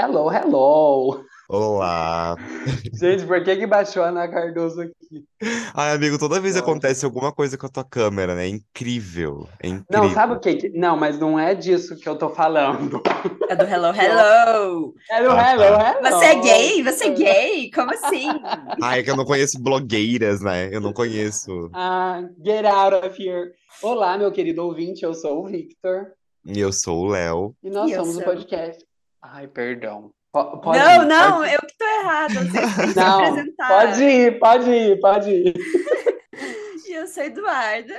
Hello, hello! Olá! Gente, por que que baixou a Ana Cardoso aqui? Ai, amigo, toda vez Nossa. acontece alguma coisa com a tua câmera, né? É incrível. É Não, incrível. sabe o que? Não, mas não é disso que eu tô falando. É do Hello, Hello! Hello, Ah, hello, tá. hello! Você é gay? Você é gay? Como assim? Ai, é que eu não conheço blogueiras, né? Eu não conheço. Ah, get out of here. Olá, meu querido ouvinte, eu sou o Victor E eu sou o Léo. e nós E somos o sou- podcast. Ai, perdão. Po- Pode não, ir, não, pode eu que tô errada. Vocês têm que se Não, apresentar. pode ir, pode ir, pode ir. E eu sou Eduarda.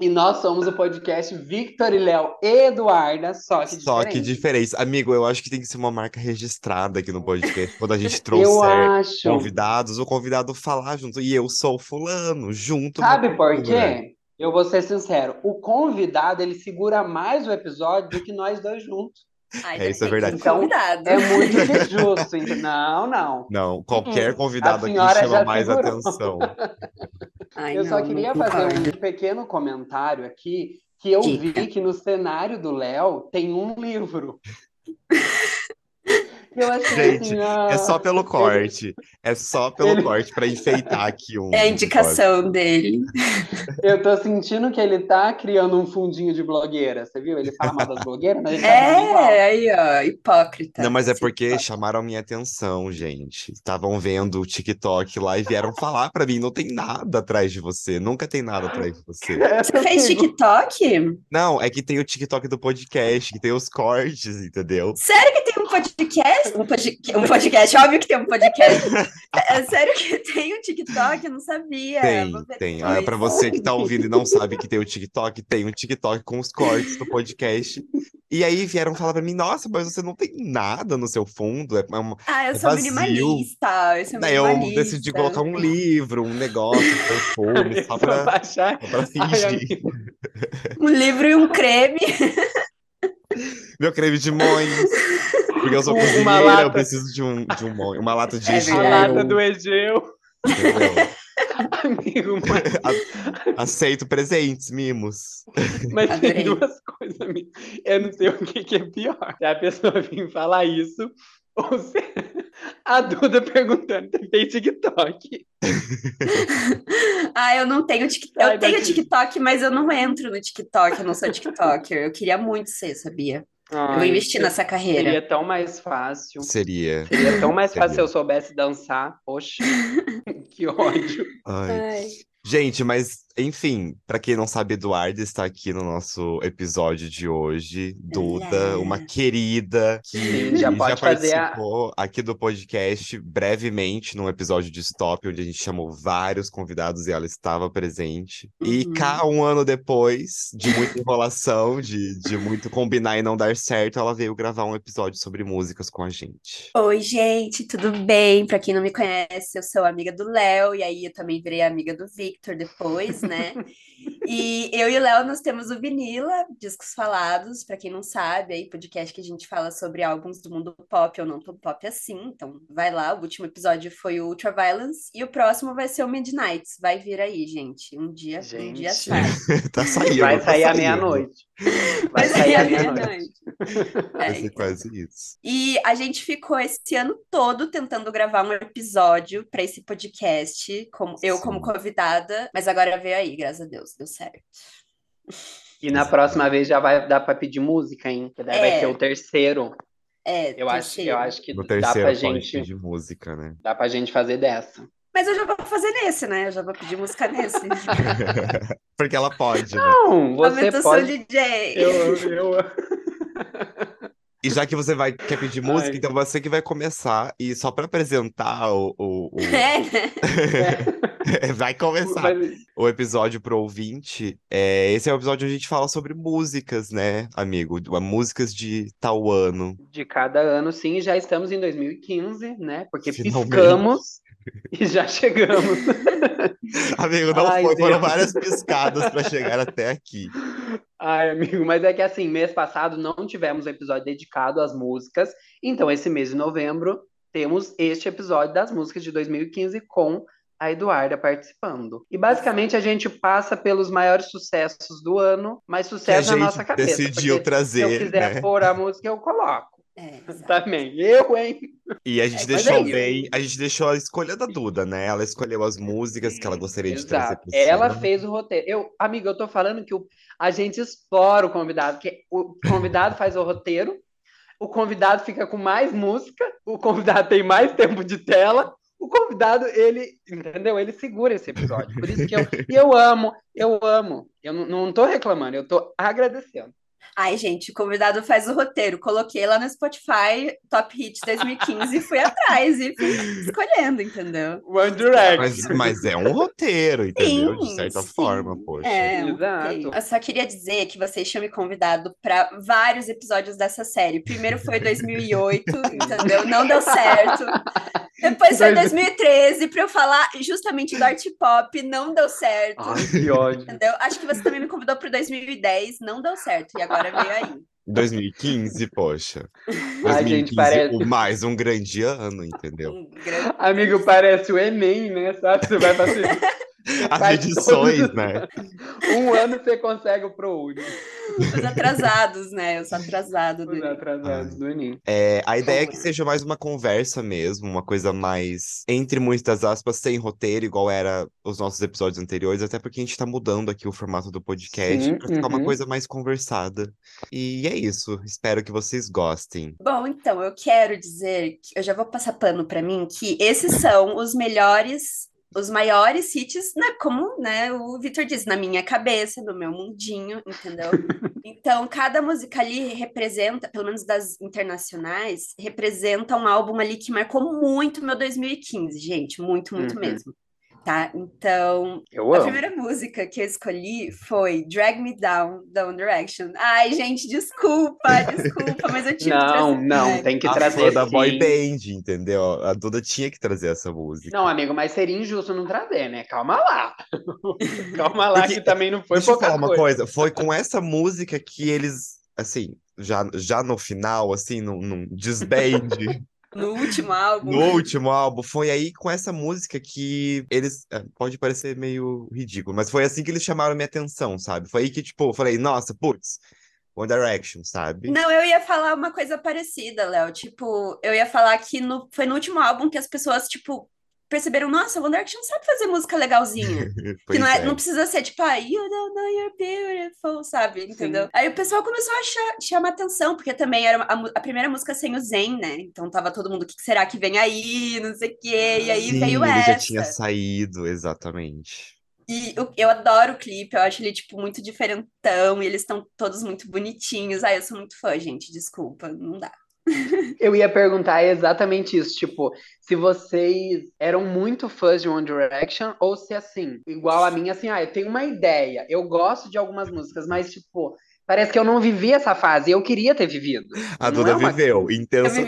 E nós somos o podcast Victor e Léo e Eduarda, só que Só que diferente. diferente. Amigo, eu acho que tem que ser uma marca registrada aqui no podcast. Quando a gente trouxer acho. convidados, o convidado falar junto. E eu sou fulano, junto. Sabe por quê? Eu vou ser sincero, o convidado ele segura mais o episódio do que nós dois juntos. Ai, É, isso é verdade. do convidado. É muito injusto. Não, não. Não, qualquer Uh-uh. convidado aqui chama mais atenção. Ai, Eu só não, queria não fazer concordo. um pequeno comentário aqui, que eu Dica. vi que no cenário do Léo tem um livro. Eu achei Gente, assim, ah, É só pelo corte. É só pelo ele- corte pra enfeitar aqui um. É a indicação dele. Eu tô sentindo que ele tá criando um fundinho de blogueira, você viu? Ele fala mal das blogueiras, mas ele tá. É, aí, ó, hipócrita. Não, mas é porque hipócrita. chamaram a minha atenção, gente. Estavam vendo o TikTok lá e vieram falar pra mim: não tem nada atrás de você, nunca tem nada atrás de você. Você fez TikTok? Não, é que tem o TikTok do podcast, que tem os cortes, entendeu? Sério que tem um podcast? Um, pod- um podcast, óbvio que tem um podcast. É sério que tem um TikTok? Eu não sabia. Tem, tem. Ah, pra você que tá ouvindo e não sabe que tem o TikTok, tem um TikTok com os cortes do podcast. E aí vieram falar pra mim: nossa, mas você não tem nada no seu fundo. É uma... Ah, eu é sou vazio. minimalista. Eu sou Daí eu minimalista. decidi colocar um livro, um negócio, um perfume, só pra, só pra Ai, fingir. amigo, Um livro e um creme. Meu creme de môs. Porque eu sou Uma cozinheira, eu lata. preciso de um, de um môs, uma lata de É a gel, verdade. lata do Egeu. entendeu? Amigo, mas, Aceito presentes, mimos. mas tem duas coisas, amigo. Eu não sei o que, que é pior. Se a pessoa vir falar isso, ou a Duda perguntando se tem TikTok. Ah, eu não tenho TikTok. Eu tenho. TikTok, mas eu não entro no TikTok. Eu não sou TikToker. Eu queria muito ser, sabia? Eu vou Ai, investir nessa carreira. Seria tão mais fácil. Seria. Seria tão mais fácil se Seria. eu soubesse dançar. Poxa, que ódio. Ai. Ai. Gente, mas enfim, pra quem não sabe, Eduardo está aqui no nosso episódio de hoje. Duda, uma querida que Sim, já pode fazer a- participou aqui do podcast brevemente num episódio de Stop, onde a gente chamou vários convidados e ela estava presente. E Uhum. cá, um ano depois, de muita enrolação, de, de muito combinar e não dar certo, ela veio gravar um episódio sobre músicas com a gente. Oi, gente, tudo bem? Pra quem não me conhece, eu sou amiga do Léo, e aí eu também virei amiga do Victor depois, né? E eu e o Léo, nós temos o Vinila, Discos Falados, pra quem não sabe, aí podcast que a gente fala sobre álbuns do mundo pop ou não tão pop assim, então vai lá, o último episódio foi o Ultraviolence, e o próximo vai ser o Midnights, vai vir aí, gente, um dia, um dia Gente. sai. tá saindo, Vai tá sair à meia-noite. Vai sair à meia-noite. Vai É, ser então. quase isso. E a gente ficou esse ano todo tentando gravar um episódio para esse podcast, como eu como convidada, mas agora veio aí, graças a Deus, deu certo. E na próxima vez já vai dar pra pedir música, hein? Que daí vai É. ser o terceiro. É, Eu acho, terceiro. eu acho que No dá pra gente, pedir música, né? dá pra gente fazer dessa. Mas eu já vou fazer nesse, né? Eu já vou pedir música nesse. Porque ela pode, né? Não, você Aumenta o seu pode. DJ. Eu, eu... E já que você vai quer pedir música, Ai. então você que vai começar. E só pra apresentar o, o- o- É, né? vai começar Mas- o episódio pro ouvinte. É, esse é o episódio onde a gente fala sobre músicas, né, amigo? Músicas de tal ano. de cada ano, sim, já estamos em 2015, né? Porque Finalmente. piscamos e já chegamos. Amigo, não Ai, foi, foram Deus. várias piscadas pra chegar até aqui. Ai, amigo, mas é que assim, mês passado não tivemos um episódio dedicado às músicas, então esse mês de novembro temos este episódio das músicas de 2015 com a Eduarda participando. E basicamente a gente passa pelos maiores sucessos do ano, mas Que a sucesso na nossa cabeça. decidiu trazer, Se eu quiser né? pôr a música, eu coloco. É. Também. Eu, hein? E a gente É, deixou é isso. bem, a gente deixou a escolha da Duda, né? Ela escolheu as músicas que ela gostaria de trazer Exato. pro Ela fez o roteiro. Eu, amigo, eu tô falando que o, a gente explora o convidado, que o convidado faz o roteiro, o convidado fica com mais música, o convidado tem mais tempo de tela, o convidado, ele, entendeu? Ele segura esse episódio. Por isso que eu, eu amo, eu amo. Eu não, não tô reclamando, eu tô agradecendo. Ai, gente, o convidado faz o roteiro. Coloquei lá no Spotify, Top Hits 2015, e fui atrás e fui escolhendo, entendeu? One Direction. Mas, mas é um roteiro, entendeu? De Sim, certa sim. forma, poxa. É, Exato. Eu só queria dizer que vocês tinham me convidado para vários episódios dessa série. Primeiro foi 2008, entendeu? Não deu certo. Depois foi Dois- 2013 para eu falar justamente do art pop, não deu certo. Ai, que ódio. Entendeu? Acho que você também me convidou para 2010, não deu certo. E agora veio aí. 2015, poxa. Ai, gente, 2015, parece- o mais um grande ano, entendeu? Um grande... Amigo, parece o Enem, né? Sabe? Você vai fazer. As faz edições, todos- né? Um ano você consegue o ProUni. Os atrasados, né? Os atrasados. Os do- atrasados do Enem. É, a ideia é que seja mais uma conversa mesmo, uma coisa mais, entre muitas aspas, sem roteiro, igual era os nossos episódios anteriores, até porque a gente tá mudando aqui o formato do podcast Sim, pra ficar uma uhum. coisa mais conversada. E é isso. Espero que vocês gostem. Bom, então, eu quero dizer, que eu já vou passar pano para mim, que esses são os melhores, os maiores hits, né, como né, o Victor disse, na minha cabeça, no meu mundinho, entendeu? Então, cada música ali representa, pelo menos das internacionais, representa um álbum ali que marcou muito meu 2015, gente, muito, muito Uhum. mesmo. Tá? Então, Eu a amo. primeira música que eu escolhi foi Drag Me Down, da One Direction. Ai, gente, desculpa, desculpa, mas eu tive que Não, trazer. não, tem que a trazer da boy band, entendeu? A Duda tinha que trazer essa música. Não, amigo, mas seria injusto não trazer, né? Calma lá. Calma lá, Porque- que também não foi Deixa eu pouca falar uma coisa. coisa. Foi com essa música que eles, assim, já, já no final, assim, num, num disband, No último álbum. no último álbum, foi aí com essa música que eles. é, Pode parecer meio ridículo, mas foi assim que eles chamaram minha atenção, sabe? Foi aí que, tipo, eu falei, nossa, putz, One Direction, sabe? Não, eu ia falar uma coisa parecida, Léo. Tipo, eu ia falar que no, foi no último álbum que as pessoas, tipo, perceberam, nossa, o One Direction sabe fazer música legalzinha. Que não, é, é. não precisa ser tipo, ah, you don't know you're beautiful, sabe? Entendeu? Aí o pessoal começou a cha- chamar atenção, porque também era a, a primeira música sem o Zen, né? Então tava todo mundo, o que será que vem aí? Não sei o quê. E aí Sim, veio ele essa. já tinha saído, exatamente. E eu, eu adoro o clipe, eu acho ele, tipo, muito diferentão, e eles estão todos muito bonitinhos. Ah, eu sou muito fã, gente, desculpa, não dá. Eu ia perguntar exatamente isso, tipo, se vocês eram muito fãs de One Direction ou se assim, igual a mim, assim, ah, eu tenho uma ideia, eu gosto de algumas músicas, mas tipo, parece que eu não vivi essa fase, eu queria ter vivido. A Duda é uma- Eu viveu vivi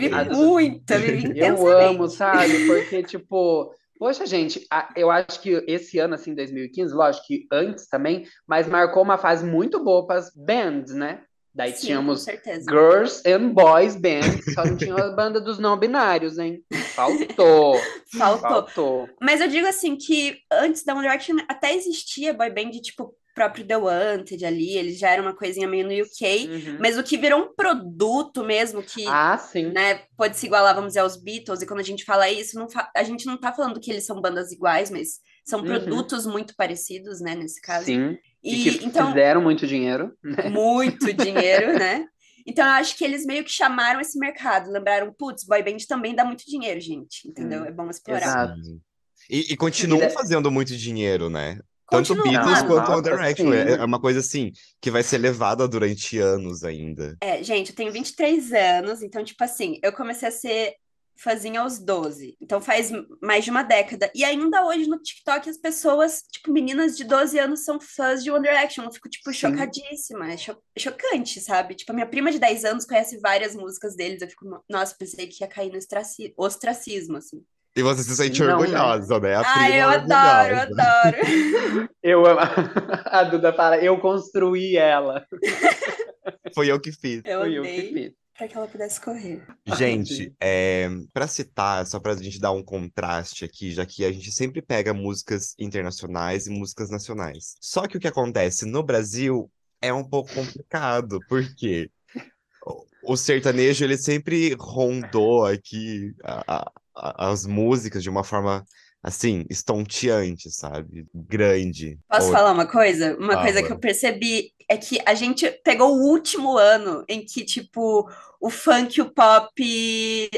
intensamente. muito, eu vivi Eu intensamente. amo, sabe? Porque, tipo, poxa, gente, eu acho que esse ano, assim, 2015, lógico que antes também, mas marcou uma fase muito boa para as bands, né? Daí Sim, tínhamos. Girls and Boys Band, só não tinha a banda dos não binários, hein? Faltou, Faltou. faltou. Mas eu digo assim que antes da One Direction até existia boy band, tipo, próprio The Wanted ali, eles já eram uma coisinha meio no UK, Uhum. mas o que virou um produto mesmo, que, Ah, sim. né, pode se igualar, vamos dizer, aos Beatles, e quando a gente fala isso, não fa- a gente não tá falando que eles são bandas iguais, mas são Uhum. produtos muito parecidos, né, nesse caso. Sim. E, E, que então, fizeram muito dinheiro. né? muito dinheiro, né? Então, eu acho que eles meio que chamaram esse mercado, lembraram, putz, boy band também dá muito dinheiro, gente, entendeu? Hum, É bom explorar. exato. E, e continuam E- fazendo muito dinheiro, né? Tanto Continua, Beatles mano. quanto One Direction. sim. É é uma coisa assim que vai ser levada durante anos ainda. É, gente, eu tenho 23 anos, então, tipo assim, eu comecei a ser fãzinha aos 12. Então faz mais de uma década. E ainda hoje no TikTok as pessoas, tipo, meninas de 12 anos são fãs de One Direction. Eu fico, tipo, Sim. chocadíssima. É cho- chocante, sabe? Tipo, a minha prima de 10 anos conhece várias músicas deles. Eu fico, nossa, pensei que ia cair no ostraci- ostracismo, assim. E você se sente Não, né? orgulhosa, né? A Ai, prima eu adoro, eu adoro. Eu amo. A Duda fala, eu construí ela. Foi eu que fiz. Eu Fui eu que fiz. Pra que ela pudesse correr. Gente, é, para citar, só pra gente dar um contraste aqui, já que a gente sempre pega músicas internacionais e músicas nacionais. Só que o que acontece no Brasil é um pouco complicado, porque o sertanejo, ele sempre rondou aqui a- a- as músicas de uma forma, assim, estonteante, sabe? Grande. Posso Ou- falar uma coisa? Uma coisa que eu percebi é que a gente pegou o último ano em que, tipo, o funk e o pop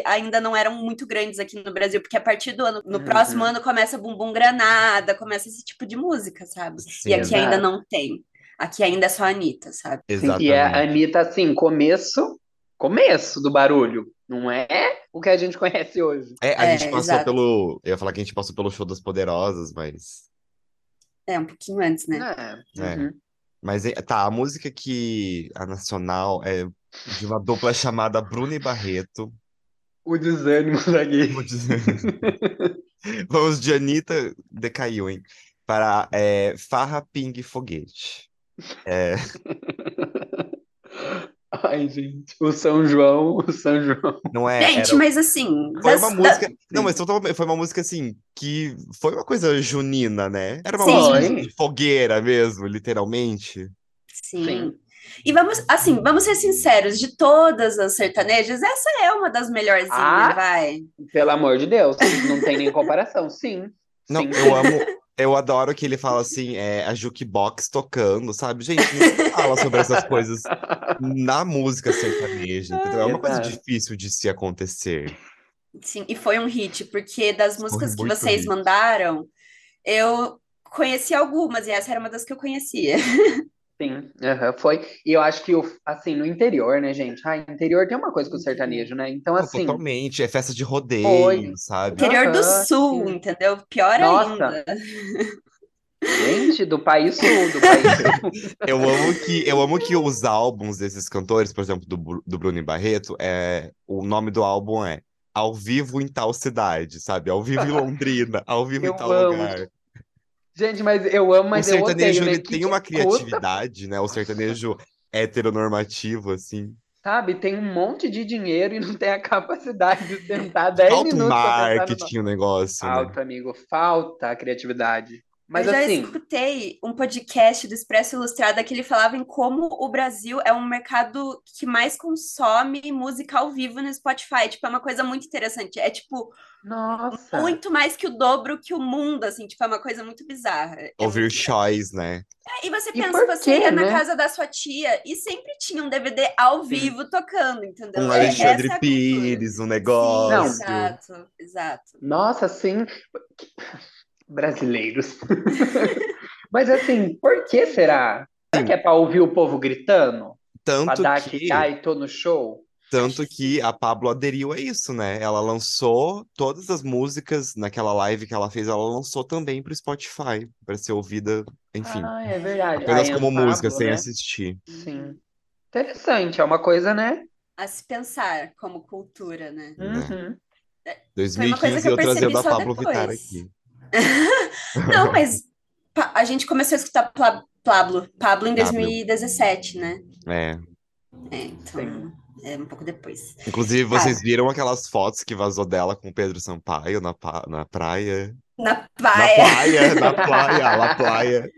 ainda não eram muito grandes aqui no Brasil, porque a partir do ano, no Uhum. próximo ano começa Bumbum Granada, começa esse tipo de música, sabe? Sim, E aqui ainda não tem. Aqui ainda é só a Anitta, sabe? Sim, Exatamente. e a Anitta, assim, começo, começo do barulho. Não é o que a gente conhece hoje. É, a É, gente passou exato. pelo. Eu ia falar que a gente passou pelo show das Poderosas, mas. É, um pouquinho antes, né? É. É. uhum. Mas é- tá, a música que. A nacional é de uma dupla chamada Bruna e Barreto. O desânimo da gay. Vamos de Anitta decaiu, hein? Para é, Farra, Ping e Foguete. É, Ai, gente. O São João, o São João. não é. Gente, era- mas assim, Foi das- uma da- música. Não, mas foi uma música assim que foi uma coisa junina, né? Era uma Sim. música Foi. de fogueira mesmo, literalmente. Sim. Sim. E vamos, assim, vamos ser sinceros, de todas as sertanejas, essa é uma das melhorzinhas, Ah, vai. Pelo amor de Deus, não tem nem comparação. Sim. Não, Sim. eu amo. Eu adoro que ele fala assim, é, a jukebox tocando, sabe? Gente, não fala sobre essas coisas na música sertaneja, entendeu? É uma coisa difícil de se acontecer. Sim, e foi um hit, porque das músicas que vocês hit. mandaram, eu conheci algumas, e essa era uma das que eu conhecia. Sim, aham, foi. E eu acho que, o, assim, no interior, né, gente? Ah, interior tem uma coisa com o sertanejo, né? Então, assim, totalmente, é festa de rodeio, Foi. sabe? Interior do Aham, Sul, sim. entendeu? Pior Nossa. ainda. gente, do país sul, do país sul. Eu amo que, eu amo que os álbuns desses cantores, por exemplo, do, do Bruno e Barreto, é, o nome do álbum é Ao Vivo em Tal Cidade, sabe? Ao vivo em Londrina, ao vivo Eu em tal amo. lugar. Gente, mas eu amo, mas o eu odeio, né? ele Que tem que uma criatividade, né? O sertanejo heteronormativo, assim. sabe? Tem um monte de dinheiro e não tem a capacidade de sentar 10 Falta minutos pra pensar no marketing o negócio, né? Falta, amigo, falta a criatividade. Mas eu já assim, escutei um podcast do Expresso Ilustrada que ele falava em como o Brasil é um mercado que mais consome música ao vivo no Spotify. Tipo, é uma coisa muito interessante. É tipo nossa. muito mais que o dobro que o mundo, assim, tipo, é uma coisa muito bizarra. É Ouvir choice, né? E você E pensa, você quê, ia na né? casa da sua tia e sempre tinha um DVD ao vivo tocando, entendeu? Um É- Alexandre é. Pires, um Sim, negócio. exato, exato. Nossa, sim. Brasileiros. Mas assim, por que será? Será que é pra ouvir o povo gritando? Pra Tanto dar que, aquele, ai, tô no show? tanto que a Pablo aderiu a isso, né? Ela lançou todas as músicas naquela live que ela fez, ela lançou também pro Spotify, para ser ouvida, enfim, Ah, é verdade. apenas Ai, como Pablo, música, sem né? assistir. Sim. Interessante, é uma coisa, né? A se pensar como cultura, né? Uhum. Foi uma coisa 2015 que eu eu percebi trazendo a só Pablo Vittar aqui. Não, mas a gente começou a escutar Pablo, Pablo em Pablo. 2017, né? É. É, então é um pouco depois. Inclusive, vocês viram aquelas fotos que vazou dela com o Pedro Sampaio na, pa- na praia? Na praia. na praia, na praia.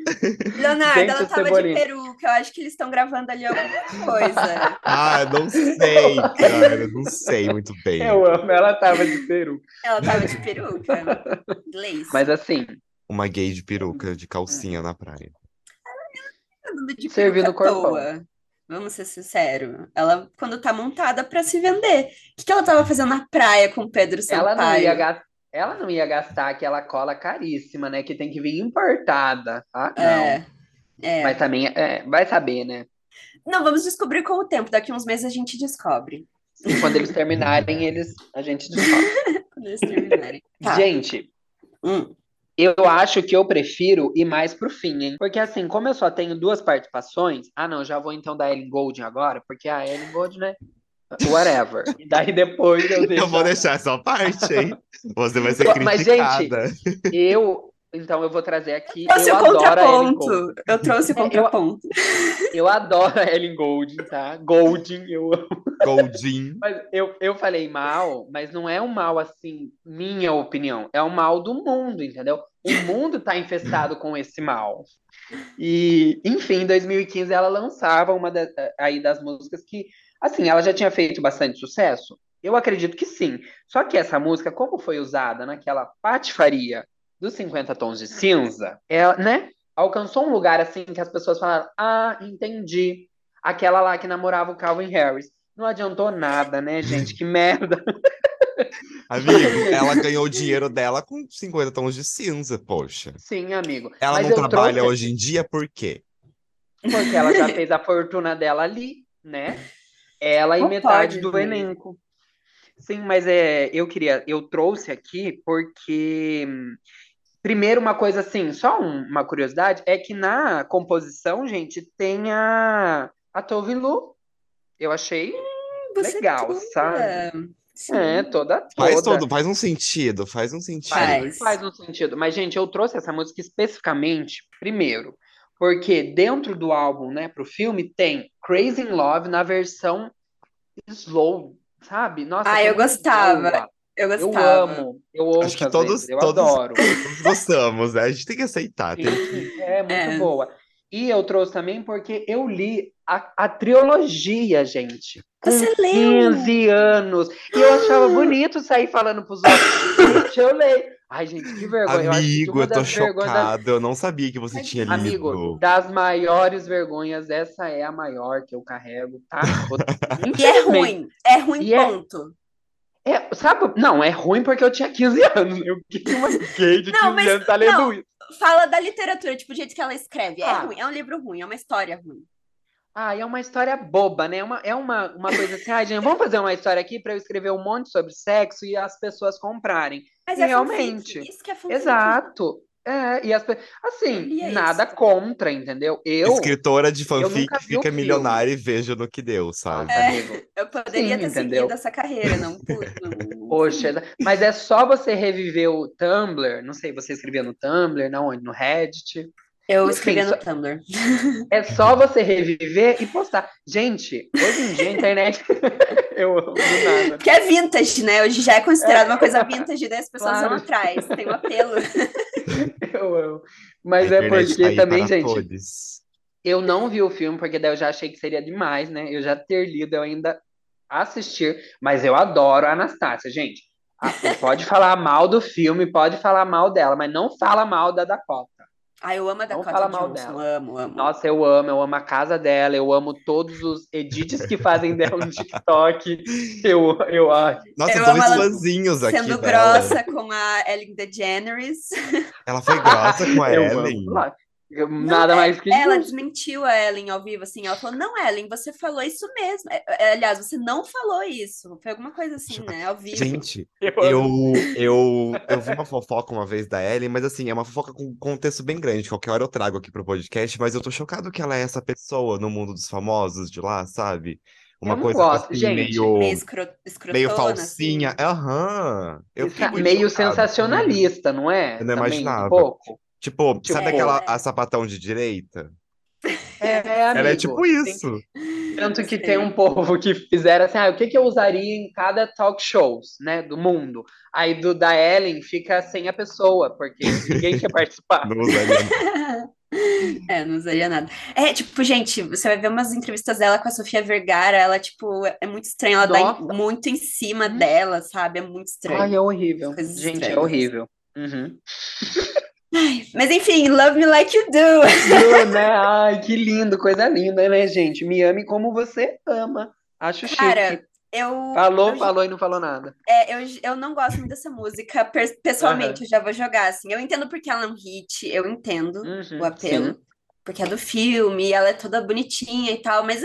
Leonardo, ela o tava de peruca. Eu acho que eles estão gravando ali alguma coisa. Ah, não sei, cara, não sei muito bem. Eu amo, ela tava de peru. Ela tava de peruca. Lace. Mas assim, Uma gay de peruca, de calcinha na praia. De Servindo peruca à corpão. Vamos ser sinceros. Ela, quando tá montada pra se vender. O que, que ela tava fazendo na praia com o Pedro ela não Sampaio? ia gastar. Ela não ia gastar aquela cola caríssima, né? Que tem que vir importada. Ah, não. É, é. Mas também, é, vai saber, né? Não, vamos descobrir com o tempo. Daqui uns meses a gente descobre. E quando eles terminarem, eles, a gente descobre. Quando eles terminarem. Tá. Gente, Hum. Eu acho que eu prefiro ir mais pro fim, hein? Porque assim, como eu só tenho duas participações, ah não, já vou então da Ellen Golding agora, porque a Ellen Golding, né? Whatever. E daí depois eu deixo. Eu vou a- deixar essa parte, hein? Você vai ser Mas, gente, criticada. Eu, então eu vou trazer aqui. Trouxe eu o adoro a Ellen Golding. Eu trouxe o É, eu- contraponto. Eu adoro a Ellen Golding, tá? Golding, eu amo. Goldin. Mas eu, eu falei mal, mas não é um mal assim, minha opinião. É um mal do mundo, entendeu? O mundo tá infestado com esse mal. E, enfim, em 2015 ela lançava uma da- aí das músicas que Assim, ela já tinha feito bastante sucesso? Eu acredito que sim. Só que essa música, como foi usada naquela patifaria dos 50 tons de cinza, ela, né, alcançou um lugar assim que as pessoas falaram: "Ah, entendi. Aquela lá que namorava o Calvin Harris". Não adiantou nada, né, gente? Que merda. Amigo, ela ganhou o dinheiro dela com 50 tons de cinza, poxa. Sim, amigo. Ela Mas não trabalha trouxe- hoje em dia por quê? Porque ela já fez a fortuna dela ali, né? Ela e Não metade pode, do elenco. Sim, mas é, eu queria, eu trouxe aqui porque primeiro uma coisa assim, só um- uma curiosidade é que na composição, gente, tem a a Tove Lo. Eu achei Você legal, toda. sabe? Sim. é, toda Faz toda. todo, faz um sentido, faz um sentido. Faz. Faz um sentido. Mas, gente, eu trouxe essa música especificamente, primeiro, porque dentro do álbum, né, pro filme, tem Crazy in Love na versão slow, sabe? Nossa, Ah, eu gostava. boa. Eu Eu gostava. amo, eu ouço Acho que todos, eu todos, adoro. todos gostamos, né? A gente tem que aceitar. Tem que... É muito É. boa. E eu trouxe também porque eu li a, a trilogia, gente. Com Você leu? 15 anos. E eu achava bonito sair falando pros outros. Gente, eu leio. Ai, gente, que vergonha. Eu acho que Amigo, uma eu tô das chocado. Eu não sabia que você tinha Amigo, lido. das maiores vergonhas, essa é a maior que eu carrego, tá? E é ruim. É ruim, E é- ponto. É, sabe? Não, é ruim porque eu tinha 15 anos. Eu que uma gay de 15 Não, mas- anos tá lendo não. isso. Fala da literatura, tipo, o jeito que ela escreve. É Ah. ruim. É um livro ruim, é uma história ruim. Ah, é uma história boba, né? É uma, é uma, uma coisa assim, ai, gente, vamos fazer uma história aqui pra eu escrever um monte sobre sexo e as pessoas comprarem. Mas E é realmente. fanfic. Isso que é fanfic. Exato. É, e as assim, Lia nada isso. contra, entendeu? Eu, Escritora de fanfic fica milionária e veja no que deu, sabe? É. Eu poderia Sim, ter entendeu? seguido essa carreira, não pude. Poxa, mas é só você reviver o Tumblr, não sei, você escrevia no Tumblr, não, onde? No Reddit. Eu Enfim, escrevia no só- Tumblr. É só você reviver e postar. Gente, hoje em dia a internet. Eu amo do nada. Porque é vintage, né? Hoje já é considerado uma coisa vintage, daí as pessoas Claro. vão atrás. Tem um apelo. Eu amo. Mas é porque tá também, gente, todos. eu não vi o filme, porque daí eu já achei que seria demais, né? Eu já ter lido, eu ainda assistir, mas eu adoro a Anastácia, gente. Pode falar mal do filme, pode falar mal dela, mas não fala mal da Dakota. Ah, eu amo a Dakota fala mal Johnson. dela. Amo, amo. Nossa, eu amo, eu amo a casa dela, eu amo todos os edits que fazem dela no TikTok. Eu, eu, ai, Nossa, Eu dois fãzinhos aqui Sendo dela. grossa com a Ellen DeGeneres. Ela foi grossa com a eu Ellen. amo. Nada mais que Ela justo. desmentiu a Ellen ao vivo, assim. Ela falou: Não, Ellen, você falou isso mesmo. É, é, Aliás, você não falou isso. Foi alguma coisa assim, né? Ao vivo. Gente, Eu eu, eu, vi uma fofoca uma vez da Ellen, mas assim, é uma fofoca com um contexto bem grande. Qualquer hora eu trago aqui pro podcast, mas eu tô chocado que ela é essa pessoa no mundo dos famosos de lá, sabe? Uma coisa gosto, assim, gente. meio, Meio, escro... meio assim. falsinha. Aham. Eu muito Meio chocado. sensacionalista, não é? Eu não Também, imaginava. Um pouco. Tipo, Tipo, sabe aquela é. a sapatão de direita? É, Ela é amigo. tipo isso. Tanto que Sei. tem um povo que fizeram assim, ah, o que que eu usaria em cada talk shows, né, do mundo? Aí do da Ellen fica sem a pessoa, porque ninguém quer participar. Não usaria. É, não usaria nada. É, tipo, gente, você vai ver umas entrevistas dela com a Sofia Vergara, ela, tipo, é muito estranho, ela dá Nossa. em- muito em cima Hum. dela, sabe? É muito estranho. Ai, é horrível. Coisas Gente, é horrível. Uhum. Mas enfim, Love Me Like You Do. Né? Ai, que lindo, coisa linda, né, gente? Me ame como você ama. Acho Cara, chique. eu. Falou, eu, falou e não falou nada. é, eu, eu não gosto muito dessa música, pessoalmente, eu já vou jogar, assim. Eu entendo porque ela é um hit, eu entendo Uhum, o apelo. sim. Porque é do filme, ela é toda bonitinha e tal, mas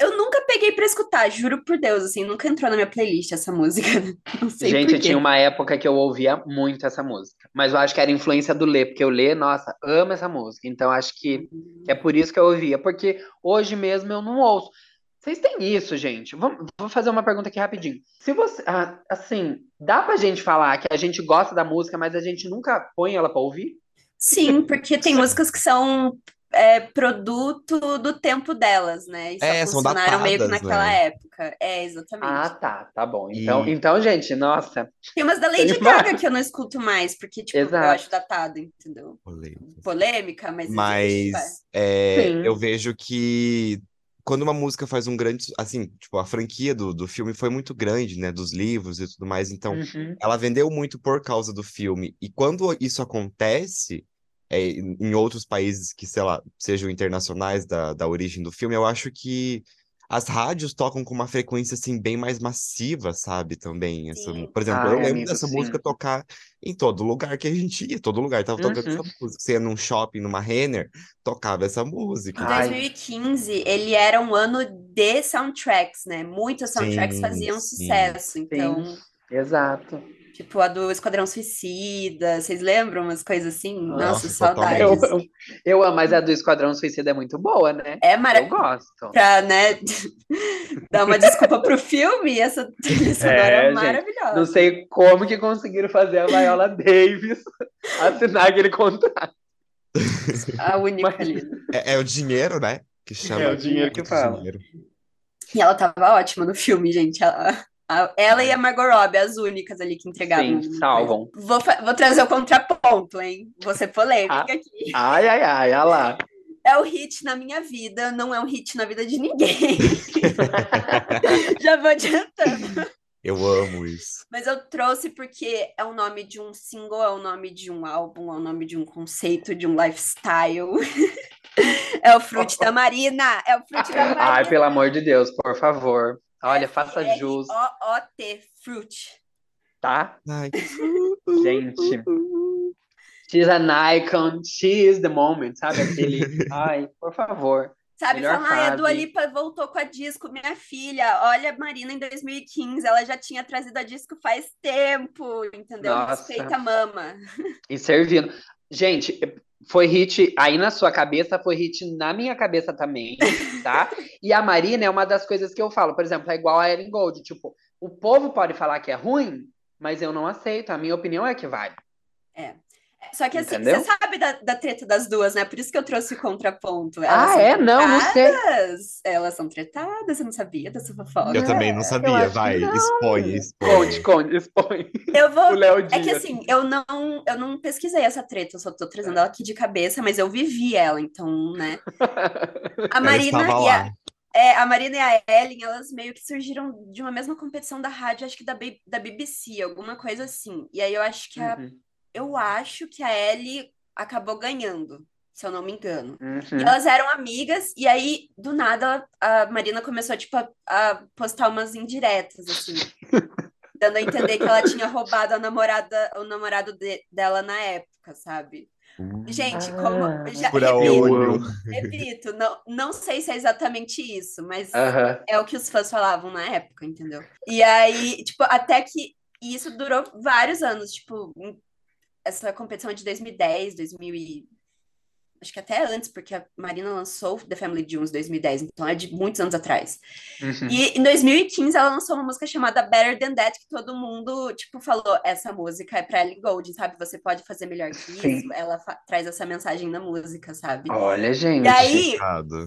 eu, nunca peguei pra escutar, juro por Deus, assim, nunca entrou na minha playlist essa música. Não sei Gente, tinha uma época que eu ouvia muito essa música. Mas eu acho que era influência do Lê, porque o Lê, nossa, ama essa música. Então acho que, é por isso que eu ouvia. Porque hoje mesmo eu não ouço. Vocês têm isso, gente? Vamos, vou fazer uma pergunta aqui rapidinho. Se você. ah, assim, dá pra gente falar que a gente gosta da música, mas a gente nunca põe ela pra ouvir? Sim, porque tem músicas que são é, produto do tempo delas, né? E só É, são funcionaram meio que datadas, naquela né? época. É, exatamente. Ah, tá, tá bom. Então, E- então gente, nossa. Tem umas da Lady Tem Gaga que eu não escuto mais, porque, tipo, eu Exato. acho datado, entendeu? Polêmicas. Polêmica, mas. Mas é, eu vejo que quando uma música faz um grande. Assim, tipo, a franquia do, do filme foi muito grande, né? Dos livros e tudo mais. Então, Uhum. ela vendeu muito por causa do filme. E quando isso acontece é, em outros países que, sei lá, sejam internacionais da, da origem do filme, eu acho que as rádios tocam com uma frequência assim bem mais massiva, sabe? Também. Essa, por exemplo, eu Ai, lembro amigo, dessa sim. música tocar em todo lugar que a gente ia, todo lugar tava tocando Uhum. essa música. Você ia num shopping, numa Renner, tocava essa música. Em Ai. 2015, ele era um ano de soundtracks, né? Muitas soundtracks Sim, faziam sim. sucesso. Então, Exato. Tipo a do Esquadrão Suicida, vocês lembram umas coisas assim? Nossa, Nossa, saudades. Eu, eu, eu amo, mas a do Esquadrão Suicida é muito boa, né? É Eu maravilhoso. gosto. Pra, né, dar uma desculpa pro filme, essa trilha sonora É, é gente, maravilhosa. Não sei como que conseguiram fazer a Viola Davis assinar aquele contrato. A única Mas- ali. É, é o dinheiro, né? Que chama. É o dinheiro que fala. dinheiro. E ela tava ótima no filme, gente. Ela, ela e a Margot Robbie, as únicas ali que entregavam. Sim, salvam. Vou, vou trazer o contraponto, hein? Vou ser polêmica Ah. aqui. Ai, ai, ai, olha lá. É o hit na minha vida, não é um hit na vida de ninguém. Já vou adiantando. Eu amo isso. Mas eu trouxe porque é o nome de um single, é o nome de um álbum, é o nome de um conceito, de um lifestyle. É o Fruit da Marina! É o Fruit da Marina! Ai, pelo amor de Deus, por favor. Olha, faça jus, O-O-T, Fruit. tá? Gente. She's an icon, she is the moment, sabe? Aquele. Ai, por favor. Sabe, Melhor falar, ai, a Dua. Lipa voltou com a disco, minha filha. Olha a Marina em 2015, ela já tinha trazido a disco faz tempo, entendeu? Nossa. Respeita a mama. E servindo. Gente, foi hit aí na sua cabeça, foi hit na minha cabeça também, tá? E a Marina é uma das coisas que eu falo, por exemplo, é igual a Ellen Gold, tipo, o povo pode falar que é ruim, mas eu não aceito, a minha opinião é que vale. Só que assim, Entendeu? você sabe da, da treta das duas, né? Por isso que eu trouxe o contraponto. ah, são é? Não, não sei. tretadas, Elas são tretadas, você não sabia dessa fofoca? Eu também não eu sabia, vai, não. expõe, expõe. Conte, conte, expõe. Eu O vou. É que assim, eu não, eu não pesquisei essa treta, eu só tô trazendo ela aqui de cabeça, mas eu vivi ela, então, né? A Marina e a, é, a Marina e a Ellen, elas meio que surgiram de uma mesma competição da rádio, acho que da, B- da BBC, alguma coisa assim. E aí eu acho que a, Uhum, eu acho que a Ellie acabou ganhando, se eu não me engano. uhum. E elas eram amigas, e aí, do nada, a Marina começou, tipo, a, a postar umas indiretas, assim. dando a entender que ela tinha roubado a namorada, o namorado de- dela na época, sabe? Gente, como. Ah, Já, repito, olho. repito, não, não sei se é exatamente isso, mas Aham. é o que os fãs falavam na época, entendeu? E aí, tipo, até que e isso durou vários anos, tipo, essa competição é de 2010, 2000 e... Acho que até antes, porque a Marina lançou The Family June em 2010, então é de muitos anos atrás. Uhum. E em 2015 ela lançou uma música chamada Better Than That, que todo mundo, tipo, falou, essa música é pra Ellie Gold, sabe? Você pode fazer melhor que isso. Sim. Ela fa- traz essa mensagem na música, sabe? Olha, gente. E aí.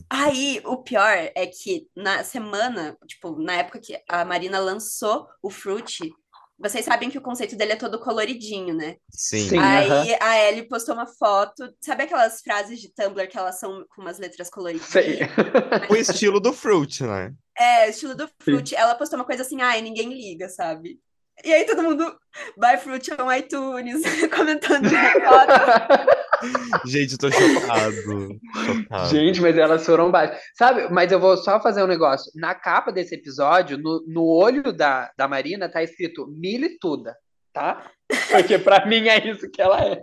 Aí, o pior é que na semana, tipo, na época que a Marina lançou o Fruit, vocês sabem que o conceito dele é todo coloridinho, né? Sim. Sim. Aí a Ellie postou uma foto, sabe aquelas frases de Tumblr que elas são com umas letras coloridinhas? Sei. O estilo do Fruit, né? É, estilo do Fruit. Ela postou uma coisa assim, ai, ninguém liga, sabe? E aí todo mundo, buy Fruit on iTunes, comentando na foto. Gente, eu tô chocado. Chocado. Gente, mas elas foram baixas. Sabe, mas eu vou só fazer um negócio. Na capa desse episódio, no, no olho da, da Marina, tá escrito milituda, tá? Porque pra mim é isso que ela é.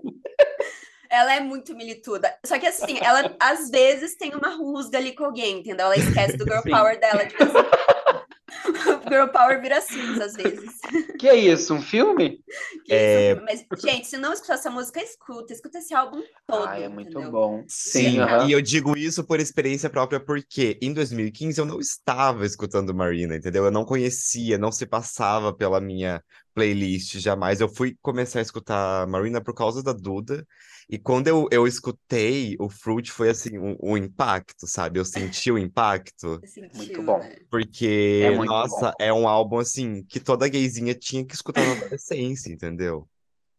Ela é muito milituda. Só que assim, ela às vezes tem uma rusga ali com alguém, entendeu? Ela esquece do girl Sim. power dela de vez em quando. O girl power vira cinza às vezes. Que é isso, um filme? Que É. isso, Mas, gente, se não escutar essa música, escuta. Escuta esse álbum todo. Ai, é muito entendeu? bom. Sim, Sim, aham. e eu digo isso por experiência própria, porque em 2015 eu não estava escutando Marina, entendeu? Eu não conhecia, não se passava pela minha playlist jamais. Eu fui começar a escutar Marina por causa da Duda, e quando eu, eu escutei, o Fruit foi assim, um, um impacto, sabe? Eu senti o impacto, Você sentiu, Muito bom. né? porque, É muito nossa, bom. É um álbum assim que toda gayzinha tinha que escutar na adolescência, entendeu?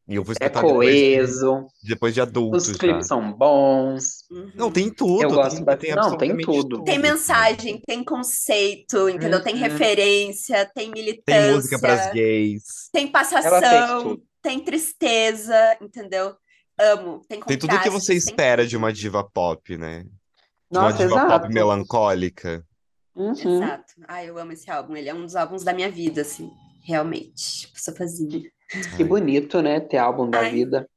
E eu fui É escutar depois de, coeso, depois de adulto os já. clipes são bons. Não, tem tudo. Eu gosto tem, bastante. tem Não, tem tudo. tudo. Tem mensagem, tem conceito, entendeu? Tem Uhum. referência, tem Tem música pras militância, gays. tem passação, tem tristeza, entendeu? Amo, tem Tem tudo que você contrastes, tem espera de uma diva pop, né? De uma Nossa, diva pop exato. melancólica. Uhum. Exato. Ai, eu amo esse álbum. Ele é um dos álbuns da minha vida, assim. Realmente. Sou fãzinha. Que bonito, né? Ter álbum da Ai. vida.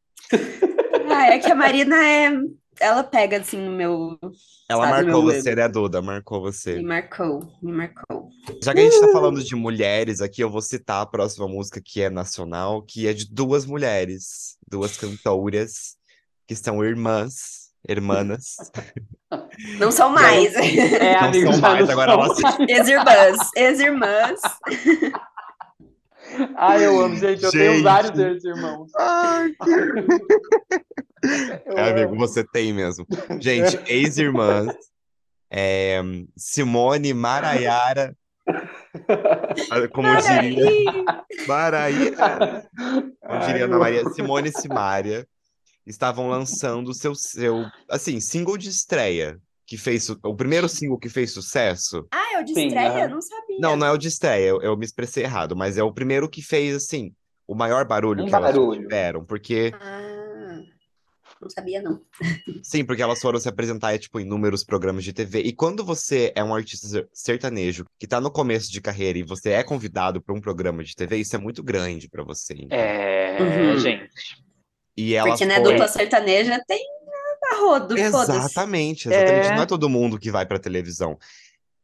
Ah, é que a Marina é. Ela pega, assim, no meu. Ela Sabe, marcou meu você, né, Duda? Marcou Me você. marcou, me marcou. Já que a gente tá falando de mulheres aqui, eu vou citar a próxima música que é nacional, que é de duas mulheres, duas cantoras, que são irmãs, irmãs. Não são mais. É, Não amigo, são mais, não agora são elas-. Ex-irmãs. Ex-irmãs. Ai, eu amo, gente. Eu tenho Gente. vários ex-irmãos. É, amigo, você tem mesmo. Gente, ex-irmãs, é, Simone, Maraiara, como diria, Maraiara, como diria Ai, Ana Maria. Simone e Simária estavam lançando o seu, seu, assim, single de estreia, que fez, o primeiro single que fez sucesso. Ah, é o de Sim, estreia? aham. Não sabia. Não, não é o de estreia, eu, eu me expressei errado, mas é o primeiro que fez, assim, o maior barulho Um que elas barulho. tiveram, porque Ah, não sabia, não. Sim, porque elas foram se apresentar, tipo, em inúmeros programas de TV. E quando você é um artista ser- sertanejo que tá no começo de carreira e você é convidado para um programa de TV, isso é muito grande pra você. então. É, Uhum. gente. E ela Porque, né, foi... dupla sertaneja tem a rodo, foda-se. Exatamente, exatamente. É. Não é todo mundo que vai pra televisão.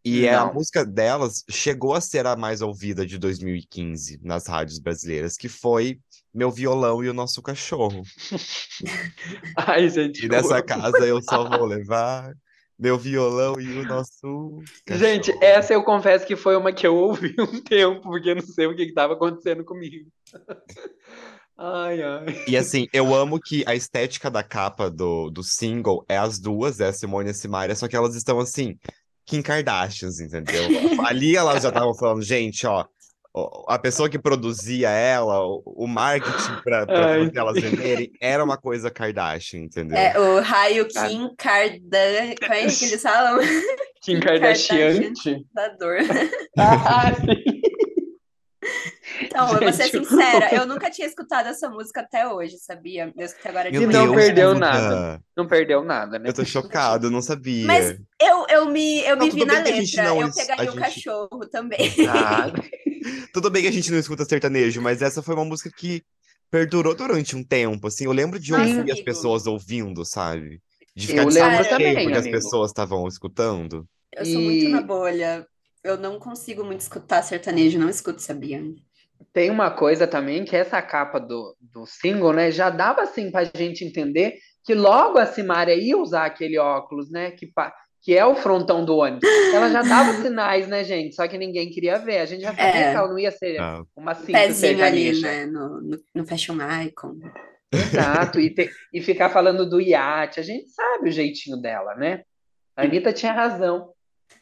E é a Não. música delas chegou a ser a mais ouvida de 2015 nas rádios brasileiras, que foi Meu Violão e o Nosso Cachorro. Ai, gente. E nessa casa eu só vou levar meu violão e o nosso Gente, cachorro. essa eu confesso que foi uma que eu ouvi um tempo, porque eu não sei o que estava acontecendo comigo. Ai, ai. E assim, eu amo que a estética da capa do, do single é as duas, é a Simone e a Simaria, só que elas estão assim, Kim Kardashians, entendeu? Ali elas já estavam falando, gente, ó, a pessoa que produzia ela, o, marketing pra, pra Ai, fazer elas venderem, era uma coisa Kardashian, entendeu? É, o raio Ah. Kim Kardashian. Como é que eles falam? Kim Kardashian. Da dor. Ah, sim. Então, eu vou ser Gente, sincera, eu nunca tinha escutado essa música até hoje, sabia? Eu escutei agora de E não perdeu nada. Não perdeu nada, né? Eu tô chocado, eu não sabia. Mas eu, eu me, eu Não, me vi na gente letra. não Eu pegaria a o gente- cachorro também. Ah, Tudo bem que a gente não escuta sertanejo, mas essa foi uma música que perdurou durante um tempo, assim. Eu lembro de Nossa, ouvir as amigo. pessoas ouvindo, sabe? De ficar Eu lembro também, porque as pessoas estavam escutando. Eu sou muito E- na bolha. Eu não consigo muito escutar sertanejo, não escuto, sabia? Tem uma coisa também que essa capa do, do single, né, já dava assim pra gente entender que logo a Simária ia usar aquele óculos, né, que, pa- que é o frontão do ônibus. Ela já dava sinais, né, gente? Só que ninguém queria ver. A gente já sabia É. que ela não ia ser Ah, uma cinta Pezinho ali, né? No, no, no Fashion Icon. Exato, e, te- e ficar falando do iate. A gente sabe o jeitinho dela, né? A Anitta tinha razão.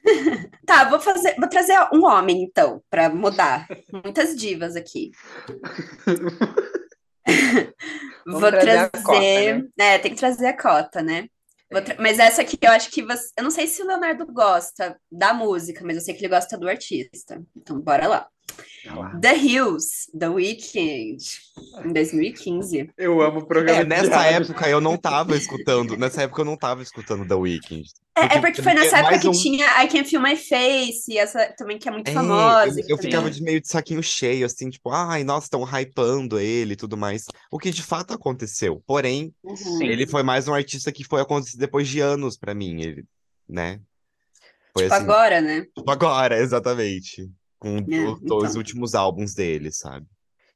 Tá, vou fazer, vou trazer um homem, então, pra mudar. Muitas divas aqui. Vou trazer a trazer. cota, né? É, tem que trazer a cota, né? Tra- Mas essa aqui eu acho que você. Eu não sei se o Leonardo gosta da música, mas eu sei que ele gosta do artista. Então, bora lá. The Hills, The Weeknd, em 2015. Eu amo o programa É, nessa época eu não tava escutando, nessa época eu não tava escutando The Weeknd. É, é porque foi nessa é época que um- tinha I Can Feel My Face, essa também que é muito É, famosa. eu, eu ficava de meio de saquinho cheio, assim, tipo, ai, nossa, estão hypando ele e tudo mais. O que de fato aconteceu. Porém, Uhum. Ele foi mais um artista que foi acontecer depois de anos pra mim, ele, né? Foi Tipo assim, agora, né? tipo agora, exatamente. Com É, os então. últimos álbuns dele, sabe?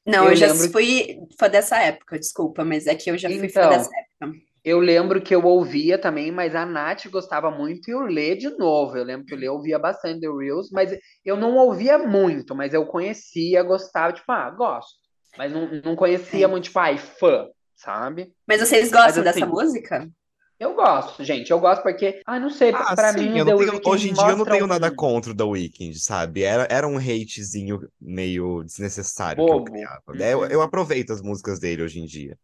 Não, Eu eu, já lembro- fui fã dessa época, desculpa, mas é que eu já fui fã Então, dessa época. Eu lembro que eu ouvia também, mas a Nath gostava muito e o Lê de novo. Eu lembro que o Lê ouvia bastante The Reels, mas eu não ouvia muito, mas eu conhecia, gostava, tipo, ah, gosto. Mas não, não conhecia É. muito, tipo, ai, fã, sabe? Mas vocês gostam Mas, dessa assim, música? Eu gosto, gente. Eu gosto porque, ah, não sei, Ah, pra sim, mim eu tenho- Weeknd hoje em dia eu não tenho nada um contra o The Weeknd, sabe? Era, era um hatezinho meio desnecessário que eu bobo. criava. né? Eu, eu Uhum. aproveito as músicas dele hoje em dia.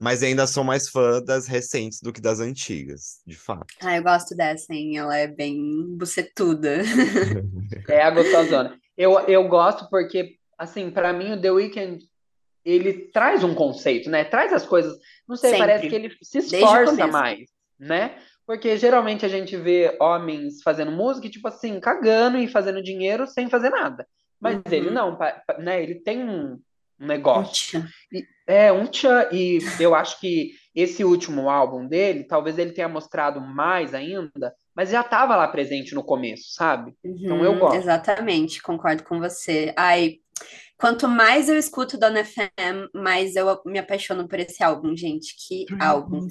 Mas ainda sou mais fã das recentes do que das antigas, de fato. Ah, eu gosto dessa, hein? Ela é bem bucetuda. É a gostosona. Eu, eu gosto porque, assim, pra mim o The Weeknd, ele traz um conceito, né? Traz as coisas, não sei, parece Sempre. que ele se esforça mais, né? Porque geralmente a gente vê homens fazendo música, e, tipo assim, cagando e fazendo dinheiro sem fazer nada. Mas ele Uhum. não, pa- pa- né? Ele tem um, um negócio. Puxa. E- É, um tchan, e eu acho que esse último álbum dele, talvez ele tenha mostrado mais ainda, mas já estava lá presente no começo, sabe? Então eu Uhum, gosto. exatamente, concordo com você. Ai, quanto mais eu escuto Dona FM, mais eu me apaixono por esse álbum, gente. Que álbum.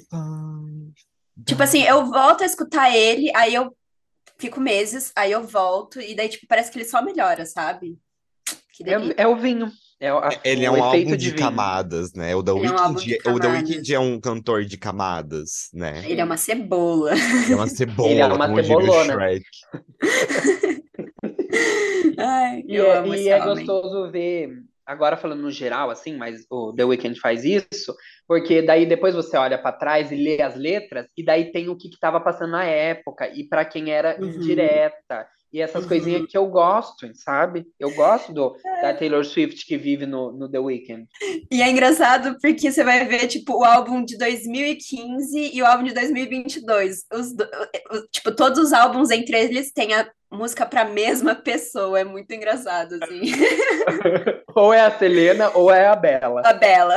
Tipo assim, eu volto a escutar ele, aí eu fico meses, aí eu volto, e daí, tipo, parece que ele só melhora, sabe? É, é o vinho. É, a- Ele é um álbum de vinho. camadas, né? O The Ele é um Weeknd, de o The. Weeknd é um cantor de camadas, né? Ele é uma cebola. É uma cebola, Ele é uma como diria o cebolona. Shrek. Ai, E, eu é, amo e esse é homem. gostoso ver, agora falando no geral, assim, mas o The Weeknd faz isso, porque daí depois você olha pra trás e lê as letras, e daí tem o que que tava passando na época, e pra quem era Uhum. indireta, e essas Uhum. coisinhas que eu gosto, sabe? Eu gosto do, da Taylor Swift que vive no, no The Weeknd. E é engraçado porque você vai ver, tipo, o álbum de 2015 e o álbum de 2022. Os, do- o- tipo, todos os álbuns entre eles têm a música pra mesma pessoa. É muito engraçado, assim. ou é a Selena ou é a Bella. A Bela.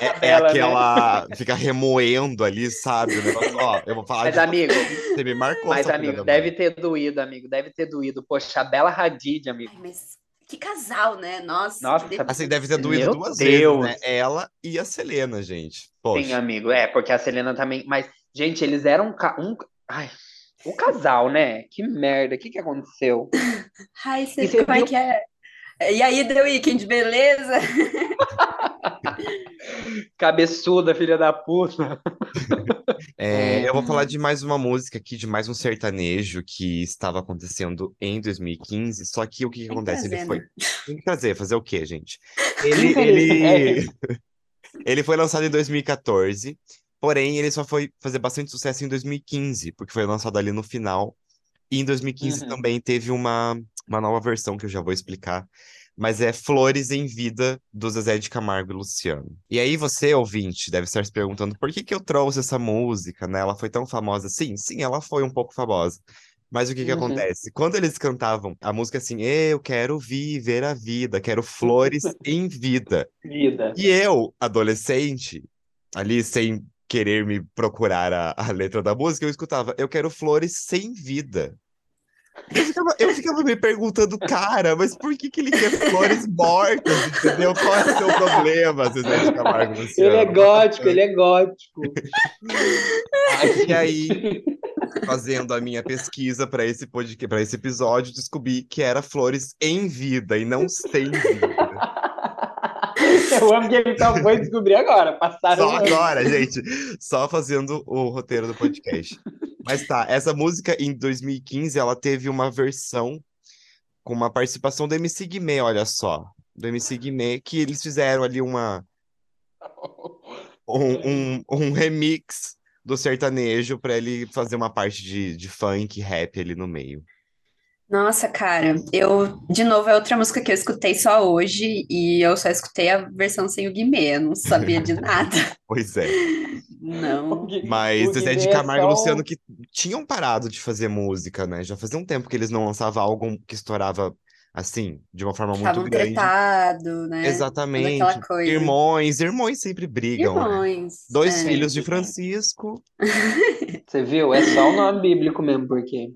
É, é Bela, né? aquela. Fica remoendo ali, sabe? O negócio, ó, eu vou falar Mas, de amigo, você me marcou mas, amigo, deve mãe. ter doído, amigo, deve ter doído. Poxa, a Bella Hadid, amigo. Ai, mas que casal, né? Nossa, Nossa, delícia. Assim, deve ter doído Meu duas Deus. vezes, né? Ela e a Selena, gente. Sim, Poxa. amigo, é, porque a Selena também. Mas, gente, eles eram um. ca- um... Ai, o casal, né? Que merda, o que que aconteceu? Ai, E você, você como é viu- que é? E aí, The Weeknd, beleza? Cabeçuda, filha da puta. É, É. eu vou falar de mais uma música aqui, de mais um sertanejo que estava acontecendo em 2015. Só que o que, que acontece? Ele foi. né? Tem que trazer, fazer o quê, gente? Ele, ele, ele foi lançado em 2014, porém ele só foi fazer bastante sucesso em 2015, porque foi lançado ali no final. E em 2015 Uhum. também teve uma, uma nova versão que eu já vou explicar. Mas é Flores em Vida, do Zezé de Camargo e Luciano. E aí você, ouvinte, deve estar se perguntando por que que eu trouxe essa música, né? Ela foi tão famosa. Sim, sim, ela foi um pouco famosa. Mas o que que Uhum. acontece? Quando eles cantavam a música assim, eu quero viver a vida, quero flores em vida. Vida. E eu, adolescente, ali sem querer me procurar a, a letra da música, eu escutava, eu quero flores sem vida. Eu ficava, eu ficava me perguntando, cara, mas por que que ele quer flores mortas, entendeu? Qual é o seu problema, Zezé de Camargo e Ele é Luciano? gótico, ele é gótico. E aí, fazendo a minha pesquisa para esse podcast, esse episódio, descobri que era flores em vida e não sem vida. Eu amo que ele só foi descobrir agora. Passaram Só agora, gente. Só fazendo o roteiro do podcast. Mas tá, essa música em 2015, ela teve uma versão com uma participação do MC Guimê, olha só. Do MC Guimê, que eles fizeram ali uma, um, um, um remix do sertanejo para ele fazer uma parte de, de funk, rap ali no meio. Nossa, cara, eu, de novo, é outra música que eu escutei só hoje e eu só escutei a versão sem o Guimê, eu não sabia de nada. Pois é. Não. Mas O Zezé de é Camargo e só o- Luciano que tinham parado de fazer música, né? Já fazia um tempo que eles não lançavam algo que estourava assim, de uma forma muito grande. tretados, né? Toda Exatamente. Irmãos, irmãos sempre brigam, né? Irmãos. Dois é. filhos de Francisco, Você viu? É só o nome bíblico mesmo, porque.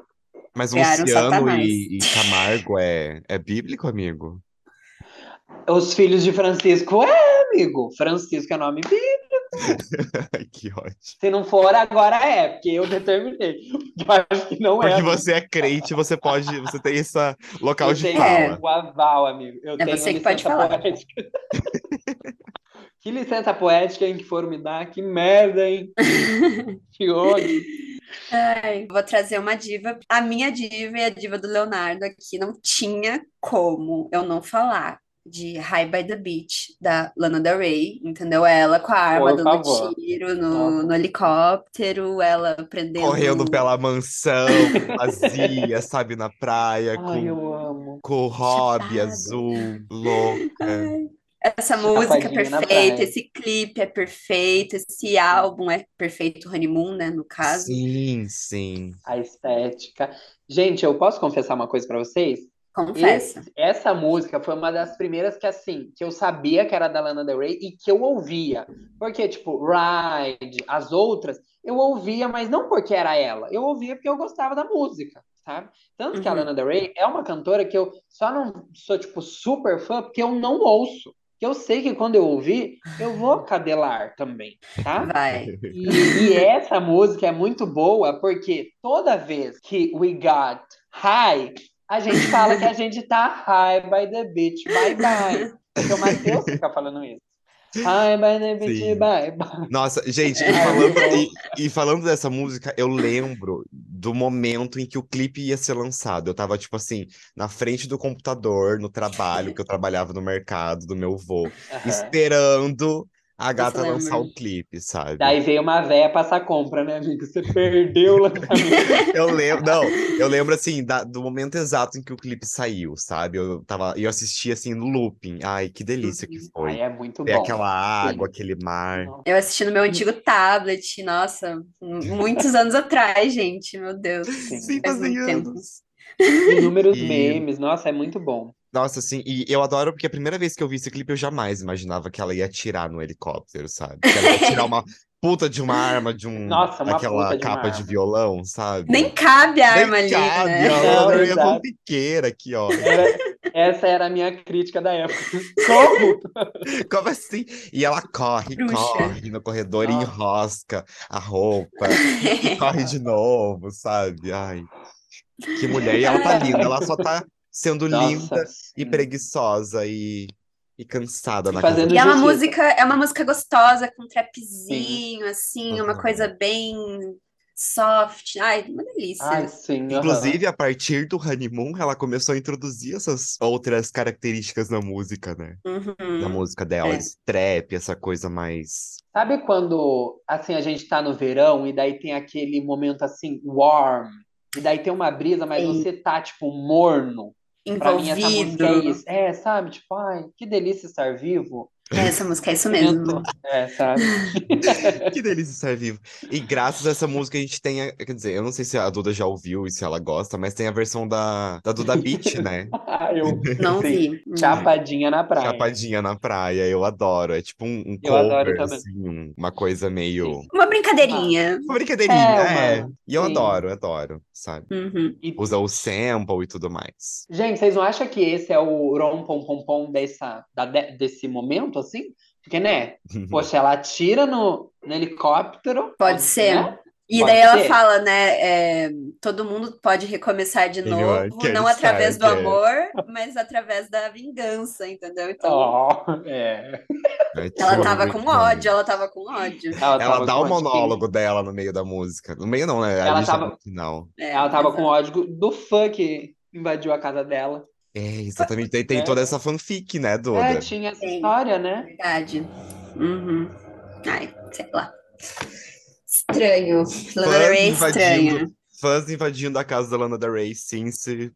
Mas Criaram Luciano e, e Camargo é, é bíblico, amigo? Os filhos de Francisco é, amigo. Francisco é nome bíblico. Que ótimo. Se não for, agora é, porque eu determinei. Eu acho que não é. Porque você é crente, você pode, você tem esse local Eu de tenho fala. o aval, amigo. Eu É tenho você que licença pode falar. poética. Que licença poética, hein, que foram me dar. Que merda, hein? que ódio. Ai, vou trazer uma diva. A minha diva e a diva do Leonardo aqui não tinha como eu não falar de High by the Beach, da Lana Del Rey, entendeu? Ela com a arma Por dando favor. tiro no, no helicóptero, ela prendendo. Correndo pela mansão vazia, sabe, na praia, Ai, com, eu amo. com o hobby Chapada. azul, louca. Ai, Essa música é perfeita, esse clipe é perfeito, esse álbum é perfeito, Honeymoon, né, no caso. Sim, sim. A estética. Gente, eu posso confessar uma coisa pra vocês? Confessa. Esse- essa música foi uma das primeiras que, assim, que eu sabia que era da Lana Del Rey e que eu ouvia. Porque, tipo, Ride, as outras, eu ouvia, mas não porque era ela. Eu ouvia porque eu gostava da música, sabe? Tanto que a Uhum. Lana Del Rey é uma cantora que eu só não sou, tipo, super fã porque eu não ouço. Que eu sei que quando eu ouvir, eu vou cadelar também, tá? Vai. E, e essa música é muito boa porque toda vez que we got high, a gente fala que a gente tá high by the beach, bye bye. Porque o Matheus fica falando isso. By the beach, Sim. bye bye. Nossa, gente, e Ai, falando, e, e falando dessa música, eu lembro do momento em que o clipe ia ser lançado. Eu tava, tipo assim, na frente do computador, no trabalho, que eu trabalhava no mercado do meu Aham. esperando a gata lançar o clipe, sabe? Daí veio uma véia passar compra, né, amigo? Você perdeu o lançamento. Eu lembro, não, eu lembro assim da- do momento exato em que o clipe saiu, sabe? Eu tava, eu assisti assim no looping. Ai, que delícia que Ai, foi. é muito bom. aquela água, Sim. aquele mar. Eu assisti no meu antigo tablet, nossa, muitos anos atrás, gente, meu Deus. Sim. Sim, Faz muito tempo. anos. Inúmeros E- memes, nossa, é muito bom. Nossa, assim, e eu adoro porque a primeira vez que eu vi esse clipe eu jamais imaginava que ela ia atirar no helicóptero, sabe? Que ela ia tirar uma puta de uma arma, de um, Nossa, puta de uma capa de violão, sabe? Nem cabe a Nem arma ali, cabe, né? a Não, é exato. fanfiqueira aqui, ó. Era- essa era a minha crítica da época. Como? Como assim? E ela corre, Bruxa. corre no corredor e Nossa. enrosca a roupa, e corre de novo, sabe? Ai, que mulher. E ela tá linda, ela só tá sendo linda Nossa, e sim. preguiçosa e, e cansada E na fazendo E é uma música, é uma música gostosa, com trapzinho, assim, uma Uhum. coisa bem soft. Ai, uma delícia. Ai, sim. Inclusive, a partir do Honeymoon, ela começou a introduzir essas outras características na música, né? Na Uhum. música dela, É. esse trap, essa coisa mais. Sabe quando, assim, a gente tá no verão e daí tem aquele momento, assim, warm, e daí tem uma brisa, mas Sim. você tá, tipo, morno. Pra mim, é Envolvido. isso. É, sabe? Tipo, ai, que delícia estar vivo. É, essa música é isso mesmo. tô- É, sabe? Que delícia estar vivo. E graças a essa música a gente tem. a- Quer dizer, eu não sei se a Duda já ouviu e se ela gosta, mas tem a versão da, da Duda Beat, né? Ah, eu, Não vi. Chapadinha na praia. Chapadinha na praia, eu adoro. É tipo um, um Eu adoro cover, também. assim, um- uma coisa meio. Uma brincadeirinha. Uma brincadeirinha, É, é. uma- E eu sim. adoro, adoro, sabe? Uhum. E, Usa o sample e tudo mais. gente, vocês não acham que esse é o rom pom pom pom dessa, da, de- desse momento, assim? Porque, né? Poxa, ela atira no, no helicóptero. Pode ser. né? E Pode daí ela ser. fala, né? é, todo mundo pode recomeçar de novo, não através do é. amor, mas através da vingança, entendeu? Então, Oh, é. Ela tava com ódio, ela tava com ódio. Ela, Ela dá o ódio. monólogo dela no meio da música. No meio não, né? Ela tava- no final. É, Ela tava exato. com ódio do fã que invadiu a casa dela. É, exatamente. Tem, tem É. toda essa fanfic, né, É, Duda? tinha essa história, né? Verdade. Uhum. Ai, sei lá. Estranho. Lana Del Fãs Rey é estranha. fãs invadindo a casa da Lana Del Rey since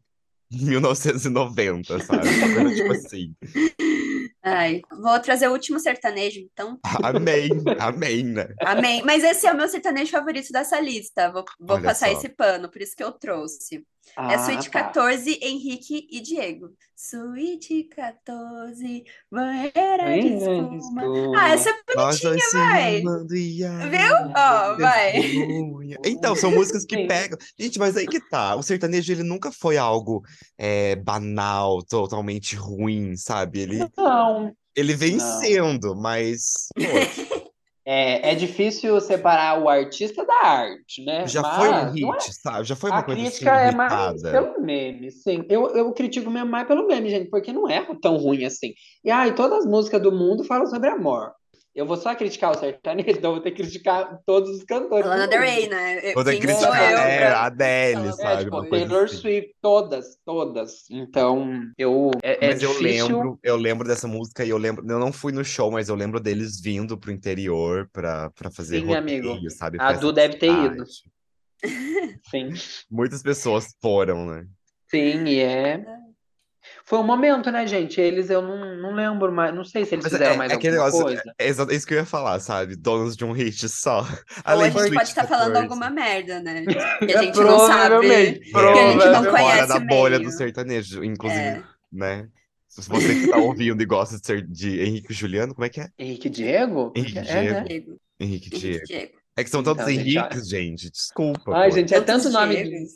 1990, sabe? Tipo assim. Ai, vou trazer o último sertanejo, então. Amém, amém, né? Amém. Mas esse é o meu sertanejo favorito dessa lista. Vou, vou passar só. esse pano, por isso que eu trouxe. É Ah, Suíte tá. 14, Henrique e Diego. Suíte 14, banheira de Hein, espuma. espuma. Ah, essa é bonitinha, vai. Viu? Ó, vai. testemunha. Então, são músicas que Sim. pegam. Gente, mas aí que tá. O sertanejo, ele nunca foi algo é, banal, totalmente ruim, sabe? Ele, Não. ele vem Não. sendo, mas. É, é difícil separar o artista da arte, né? já foi um Mas hit, é- sabe? Já foi A uma coisa assim, crítica é mais pelo meme, sim. Eu, eu critico mesmo mais pelo meme, gente, porque não é tão ruim assim. E ai, todas as músicas do mundo falam sobre amor. Eu vou só criticar o sertanejo, então eu vou ter que criticar todos os cantores. Lana Del. Rey, né? Eu- Vou ter que criticar eu é, pra- a Adele, É, sabe? tipo, Uma coisa Taylor assim. Swift, todas, todas. Então, eu. É, é Mas eu difícil. lembro, eu lembro dessa música e eu lembro, eu não fui no show, mas eu lembro deles vindo pro interior pra, pra fazer Sim, rodeio, amigo. sabe? A Du de deve ter ido. Sim. Muitas pessoas foram, né? Sim, e é. Foi um momento, né, gente? Eles eu não, não lembro mais. Não sei se eles Mas fizeram é, mais é alguma negócio, coisa. é exa- isso que eu ia falar, sabe? Donos de um hit só. Ou a gente pode estar falando 14. alguma merda, né? Que a gente não Provavelmente, sabe. que a gente não conhece Fora da o bolha meio. do sertanejo, inclusive, É. né? Se você que tá ouvindo e gosta de, ser, de Henrique e Juliano, como é que é? Henrique Diego? Henrique É, Diego. né? Diego, Henrique e Henrique Diego. Diego. É que são tantos Então, gente, Henriques, gente. Desculpa. Ai, pô. gente, é tanto nome.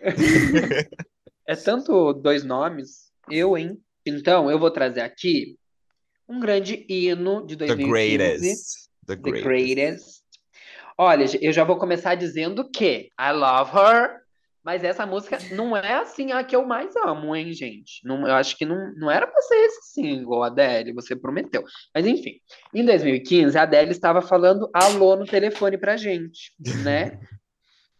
É tanto dois nomes. Eu, hein? Então, eu vou trazer aqui um grande hino de The 2015. greatest. The The greatest. Greatest. Olha, eu já vou começar dizendo que I love her, mas essa música não é assim a que eu mais amo, hein, gente? Não, eu acho que não, não era pra ser esse single, Adele, você prometeu. Mas enfim, em 2015, a Adele estava falando alô no telefone pra gente, né?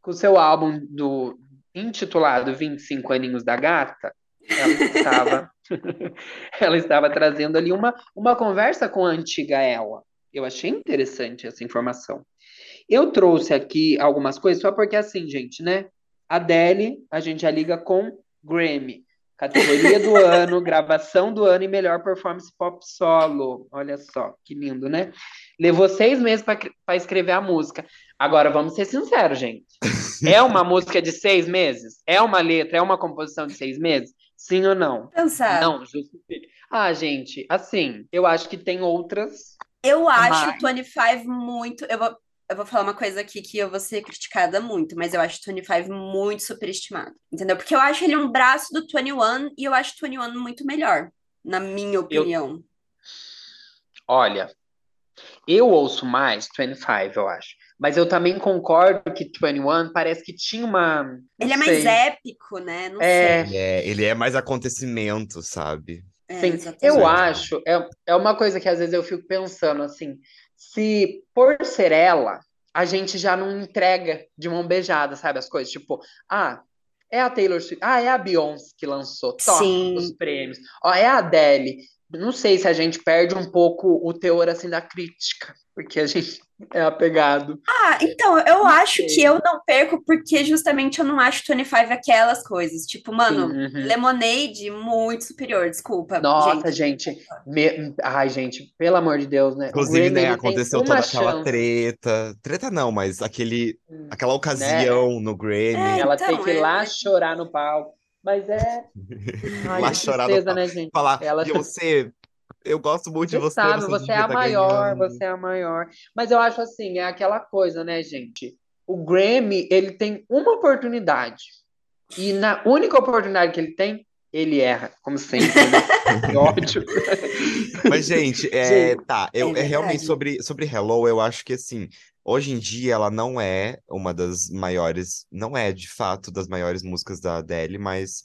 Com o seu álbum do intitulado 25 Aninhos da Gata, ela estava, ela estava trazendo ali uma, uma conversa com a antiga ela. Eu achei interessante essa informação. Eu trouxe aqui algumas coisas só porque assim, gente, né? Adele, a gente já liga com Grammy. Categoria do ano, gravação do ano e melhor performance pop solo. Olha só, que lindo, né? Levou seis meses para escrever a música. Agora, vamos ser sinceros, gente. É uma música de seis meses? É uma letra? É uma composição de seis meses? Sim ou não? Pensar. Não, justifica. Ah, gente, assim, eu acho que tem outras. Eu acho Mas- o 25 muito. Eu vou, eu vou falar uma coisa aqui que eu vou ser criticada muito, mas eu acho o 25 muito superestimado. Entendeu? Porque eu acho ele um braço do 21 e eu acho o 21 muito melhor, na minha opinião. Olha, eu ouço mais 25, eu acho. Mas eu também concordo que 21 parece que tinha uma. Ele é mais épico, né? Não É. sei. Ele é, ele é mais acontecimento, sabe? É, Sim, exatamente. eu acho, é, é uma coisa que às vezes eu fico pensando assim, se por ser ela, a gente já não entrega de mão beijada, sabe, as coisas, tipo, ah, é a Taylor Swift, ah, é a Beyoncé que lançou, top Sim. os prêmios, ó, é a Adele, não sei se a gente perde um pouco o teor, assim, da crítica, porque a gente é apegado. Ah, então, eu acho sei. que eu não perco porque justamente eu não acho 25 aquelas coisas. Tipo, mano, Sim, uhum. Lemonade muito superior, desculpa, Nossa, gente. gente, me- ai, gente, pelo amor de Deus, né, Inclusive, né, aconteceu toda aquela chance. treta. Treta não, mas aquele, aquela ocasião no Grammy. É, Ela então, tem que ir é- lá chorar no palco. Mas é. Ai, lá tristeza, né, gente? Falar, Ela- você, eu gosto muito de Você você, sabe, você você é a tá maior, ganhando. você é a maior. Mas eu acho assim, é aquela coisa, né, gente? O Grammy, ele tem uma oportunidade. E na única oportunidade que ele tem, ele erra, como sempre. Né? Ódio. Mas, gente, é, Gente, tá, eu, é é realmente sobre, sobre Hello, eu acho que assim, hoje em dia ela não é uma das maiores, não é de fato das maiores músicas da Adele, mas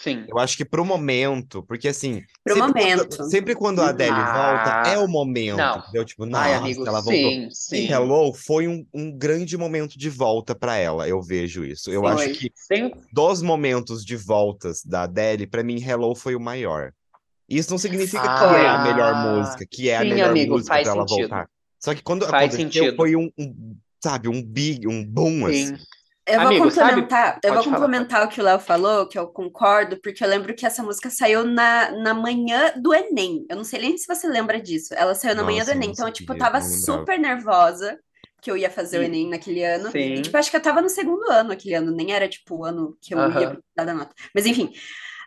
Sim. eu acho que pro momento, porque assim, Pro sempre momento. quando, sempre quando a Adele Ah, volta, é o momento, não. entendeu? Tipo, Ai, nossa, amigo, ela voltou. sim, E sim. Hello foi um, um grande momento de volta pra ela, eu vejo isso. Eu acho que Sim, dos momentos de voltas da Adele, pra mim, Hello foi o maior. Isso não significa que Ah, é a melhor música, que é a sim, melhor amigo, música faz pra ela sentido. voltar. Só que quando Faz aconteceu, sentido. foi um, um, sabe, um big, um boom, assim. sim. Eu vou Amigo, sabe- complementar, eu vou falar, complementar o que o Léo falou, que eu concordo, porque eu lembro que essa música saiu na, na manhã do Enem. Eu não sei nem se você lembra disso. Ela saiu na manhã do Nossa, Enem. Então, eu, tipo, sabia, tava super nervosa que eu ia fazer o E- Enem naquele ano. Sim. E, tipo, acho que eu tava no segundo ano aquele ano, nem era, tipo, o ano que eu Aham. ia dar da nota. Mas, enfim.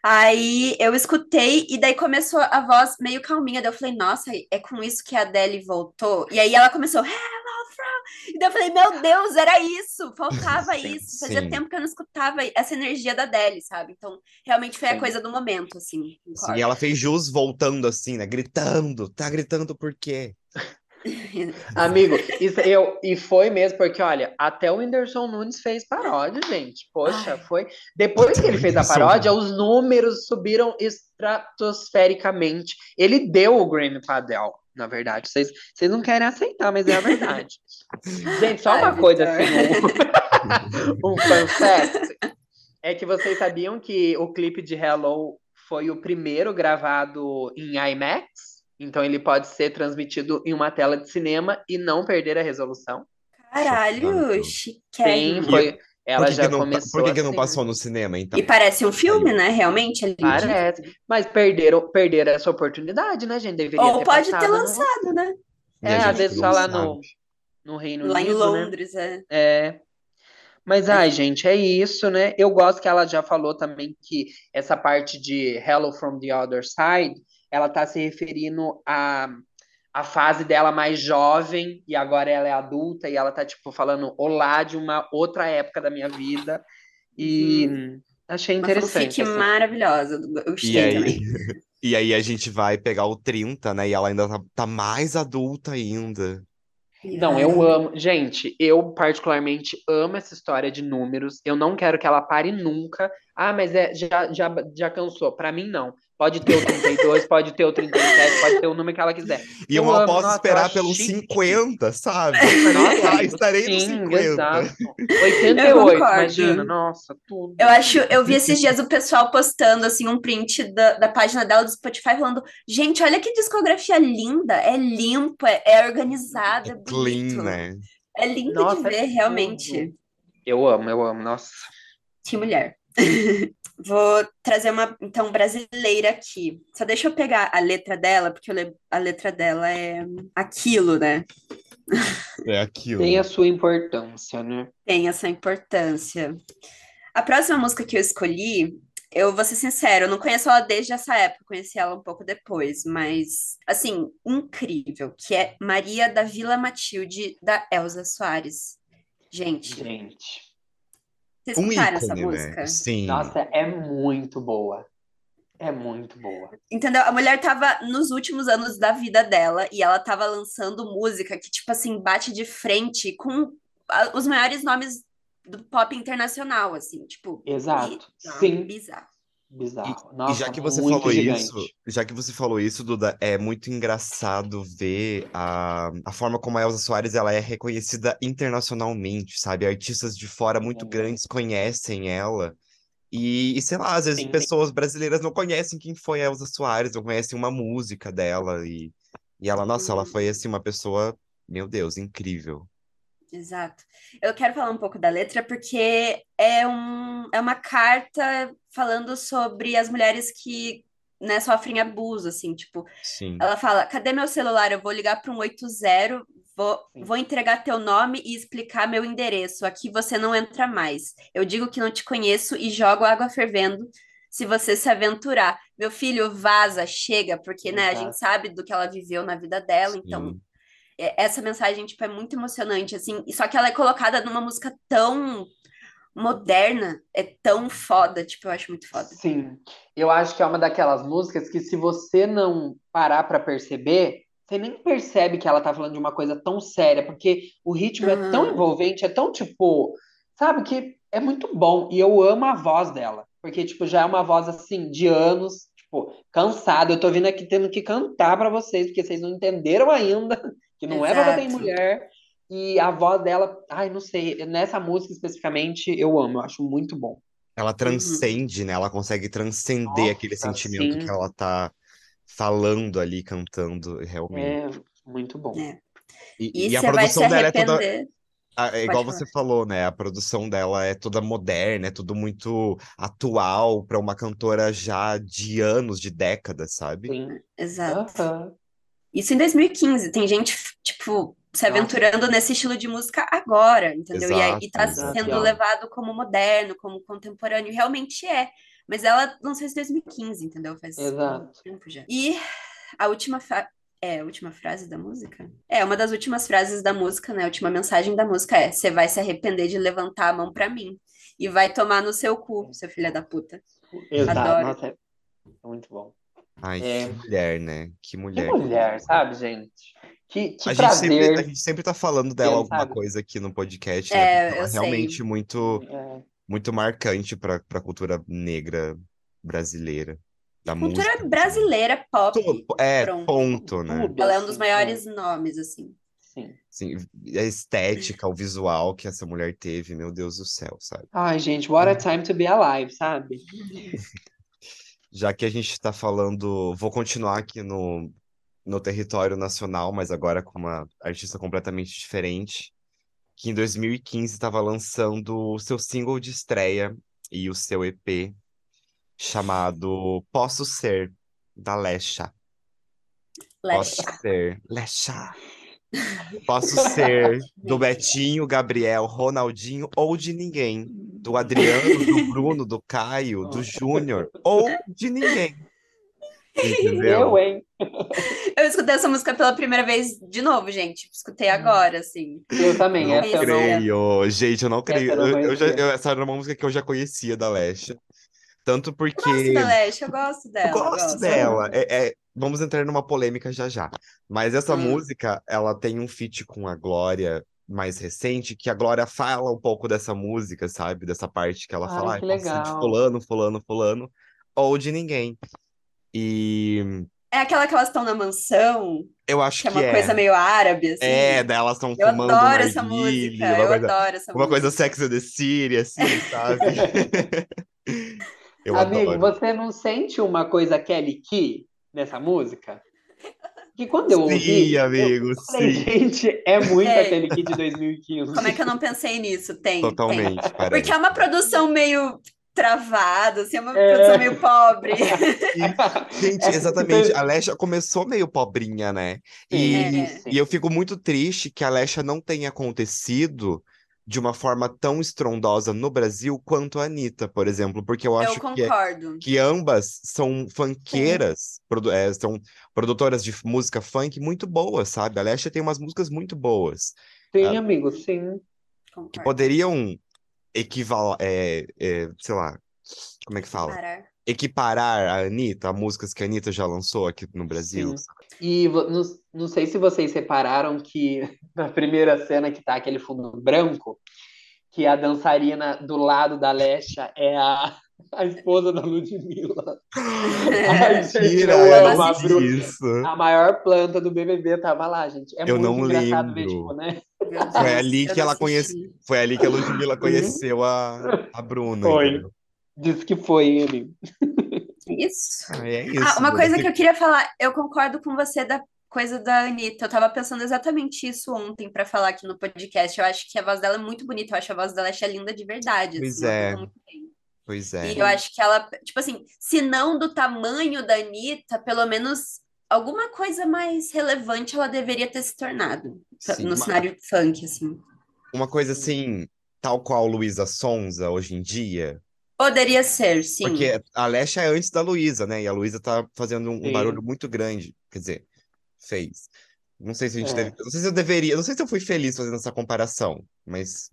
Aí eu escutei, e daí começou a voz meio calminha. Daí eu falei, nossa, é com isso que a Adele voltou. E aí ela começou, hello from. E daí eu falei, meu Deus, era isso, faltava Sim, isso. Fazia sim. tempo que eu não escutava essa energia da Adele, sabe? Então, realmente foi a Sim. coisa do momento, assim. Sim, e ela fez jus voltando assim, né? Gritando. Tá gritando por quê? Amigo, isso eu, e foi mesmo, porque olha, até o Whindersson Nunes fez paródia, gente. Poxa, Ai. foi. Depois que ele fez a paródia, os números subiram estratosfericamente. Ele deu o Grammy pra Adele. na verdade. Vocês, vocês não querem aceitar, mas é a verdade. Gente, só Ai, uma coisa Vitor. assim, um, um fun fact, é que vocês sabiam que o clipe de Hello foi o primeiro gravado em IMAX? Então ele pode ser transmitido em uma tela de cinema e não perder a resolução. Caralho, Chocante. Sim, chiquérrimo. foi. Ela já que não, começou por que que não assim, passou né? no cinema, então? E parece um filme, né? Realmente, ali. Parece. Mas perderam, perderam essa oportunidade, né, gente? Deveria Ou ter pode ter no- lançado, né? E É, a às gente vezes só lá no, no Reino Lá em Unido, né? Londres, é. É. Mas, ai, gente, é isso, né? Eu gosto que ela já falou também que essa parte de Hello from the Other Side, ela tá se referindo à, à fase dela mais jovem, e agora ela é adulta, e ela tá, tipo, falando olá de uma outra época da minha vida. E achei Uma interessante. fanfic assim. maravilhosa. Eu E gostei aí, também. e aí a gente vai pegar o 30, né? E ela ainda tá, tá mais adulta ainda. Não, eu amo. Gente, eu particularmente amo essa história de números. Eu não quero que ela pare nunca. Ah, mas é, já, já, já cansou. Pra mim, não. Pode ter o 32, pode ter o 37, pode ter o número que ela quiser. E eu amo, posso nossa, esperar pelos chique. 50, sabe? Nossa, Ah, estarei nos sim, 50. exato. Eu 88, concordo. imagina. Nossa, tudo. Eu acho, eu vi esses dias o pessoal postando assim um print da, da página dela do Spotify falando: gente, olha que discografia linda, é limpa, é, é organizada, é É bonito. clean, né? É lindo Nossa, de é ver, realmente. tudo. Eu amo, eu amo. Nossa. Que mulher. Vou trazer uma, então, brasileira aqui. Só deixa eu pegar a letra dela, porque le- a letra dela é aquilo, né? É aquilo. Tem a sua importância, né? Tem essa importância. A próxima música que eu escolhi, eu vou ser sincera, eu não conheço ela desde essa época, conheci ela um pouco depois, mas, assim, incrível, que é Maria da Vila Matilde, da Elza Soares. Gente, Gente. Vocês Um escutaram essa ícone, música? né? Sim. Nossa, é muito boa. É muito boa. Entendeu? A mulher tava nos últimos anos da vida dela e ela tava lançando música que, tipo assim, bate de frente com os maiores nomes do pop internacional, assim, tipo, Exato. bizarro, Sim. bizarro. Bizarro. E Nossa, já que você falou gigante. isso, já que você falou isso, Duda, é muito engraçado ver a, a forma como a Elza Soares ela é reconhecida internacionalmente, sabe? Artistas de fora muito Sim. grandes conhecem ela. E, e sei lá, às vezes Sim, sim. pessoas brasileiras não conhecem quem foi a Elza Soares, não conhecem uma música dela. E, e ela, nossa, ela foi assim uma pessoa, meu Deus, incrível. Exato. Eu quero falar um pouco da letra porque é, um, é uma carta falando sobre as mulheres que, né, sofrem abuso, assim, tipo, Sim. ela fala, cadê meu celular? Eu vou ligar para um 80, vou, Sim. vou entregar teu nome e explicar meu endereço. Aqui você não entra mais. Eu digo que não te conheço e jogo água fervendo se você se aventurar. Meu filho, vaza, chega, porque, né, a gente sabe do que ela viveu na vida dela, então Sim. é- essa mensagem, tipo, é muito emocionante, assim, e só que ela é colocada numa música tão moderna, é tão foda, tipo, eu acho muito foda. Sim. Eu acho que é uma daquelas músicas que se você não parar pra perceber, você nem percebe que ela tá falando de uma coisa tão séria, porque o ritmo é tão envolvente, é tão tipo, sabe, que é muito bom. E eu amo a voz dela, porque tipo, já é uma voz assim de anos, tipo, cansada. Eu tô vindo aqui tendo que cantar pra vocês, porque vocês não entenderam ainda que não é pra bater em Exato. mulher. E a voz dela, ai, não sei, nessa música especificamente, eu amo, eu acho muito bom. Ela transcende, né? Ela consegue transcender aquele Nossa, sentimento que sim. ela tá falando ali, cantando, realmente. É muito bom. É. E, E e a produção dela é toda. a- É igual você falou, né? A produção dela é toda moderna, é tudo muito atual para uma cantora já de anos, de décadas, sabe? Sim. Exato. Isso em 2015. Tem gente, tipo, se Nossa. aventurando nesse estilo de música agora, entendeu? E, aí, e tá Exato, sendo exato. levado como moderno, como contemporâneo. e Realmente é. Mas ela lançou isso em 2015, entendeu? Faz Exato. um tempo já. E a última fa- É, a última frase da música? É, uma das últimas frases da música, né? A última mensagem da música é: Você vai se arrepender de levantar a mão pra mim. E vai tomar no seu cu, seu filho da puta. Exato. Adoro. Nossa, é muito bom. Ai, É. que mulher, né? Que Que mulher. mulher, sabe, gente? Que, que A gente, sempre, prazer. a gente sempre tá falando dela alguma sabe? coisa aqui no podcast, né? É, eu é sei. realmente muito, É, muito marcante para a cultura negra brasileira. da Cultura música. brasileira, pop. Tudo, é, Pronto. ponto, né? Tudo, Ela é um assim, dos maiores nomes, assim. Sim. Assim, a estética, o visual que essa mulher teve, meu Deus do céu, sabe? Ai, gente, what a time to be alive, sabe? Já que a gente está falando, vou continuar aqui no, no território nacional, mas agora com uma artista completamente diferente, que em 2015 estava lançando o seu single de estreia e o seu EP chamado Posso Ser, da Lesha. Posso Lesha. ser, Lesha. Posso ser do Betinho, Gabriel, Ronaldinho ou de ninguém. Do Adriano, do Bruno, do Caio, do Júnior ou de ninguém. Entendeu? Eu, hein? Eu escutei essa música pela primeira vez de novo, gente. Escutei agora, assim. Eu também, Não essa eu não. creio. Gente, eu não creio. eu não Eu, eu já- eu- essa era uma música que eu já conhecia da Lesha. Tanto Eu porque. gosto da Lesha, eu gosto Eu dela. gosto dela. É, é- vamos entrar numa polêmica já já. Mas essa Hum. música, ela tem um feat com a Glória mais recente, que a Glória fala um pouco dessa música, sabe? Dessa parte que ela Ai, fala, que "Ah, posso ser de legal." fulano, fulano, fulano, ou de ninguém. E É aquela que elas estão na mansão, eu acho que é que uma é. coisa meio árabe, assim. É, daí elas estão Eu fumando adoro essa música, uma eu coisa, adoro essa uma coisa música. Sex and the City, assim, sabe? Eu Amigo, adoro. você não sente uma coisa Kelly Key nessa música? Que quando eu ouvi, Sim, eu amigo, falei, sim. gente, é muito É. a Kelly Key de 2015. Como é que eu não pensei nisso? Tem, tem. Totalmente, Porque parece. é uma produção meio travada, assim, é uma É. produção meio pobre. Gente, É, exatamente. A Lesha começou meio pobrinha, né? E, É. sim. e eu fico muito triste que a Lesha não tenha acontecido de uma forma tão estrondosa no Brasil quanto a Anitta, por exemplo, porque eu Eu acho que, é- que ambas são funkeiras, produ- é, são produtoras de música funk muito boas, sabe? A Lesha tem umas músicas muito boas, Sim, amigo, sim. que Concordo. poderiam equivaler, é, é, sei lá, como é que fala? Parar. Equiparar a Anitta, a músicas que a Anitta já lançou aqui no Brasil. Sim. E não, não sei se vocês repararam que na primeira cena que tá aquele fundo branco, que a dançarina do lado da Lesha é a, a esposa da Ludmilla. Ai, gente, Mentira, eu eu amo não a assisti Bruna. isso. A maior planta do BBB tava lá, gente. É Eu muito não engraçado ver, lembro. tipo, né? Foi ali eu que ela conhece-. Foi ali que a Ludmilla conheceu a, a Bruna, Foi. entendeu? Diz que foi ele. Isso. Ah, é isso. Ah, uma coisa que eu queria falar, eu concordo com você da coisa da Anitta. Eu tava pensando exatamente isso ontem pra falar aqui no podcast. Eu acho que a voz dela é muito bonita, eu acho a voz dela é linda de verdade. Pois assim, é. Pois é. E eu acho que ela, tipo assim, se não do tamanho da Anitta, pelo menos alguma coisa mais relevante ela deveria ter se tornado Sim, no uma- cenário funk, assim. Uma coisa assim, tal qual Luísa Sonza hoje em dia, Poderia ser, sim. porque a Lesha é antes da Luísa, né? E a Luísa tá fazendo um, um barulho muito grande. Quer dizer, fez. Não sei se a gente É. deve. Não sei se eu deveria. Não sei se eu fui feliz fazendo essa comparação, mas.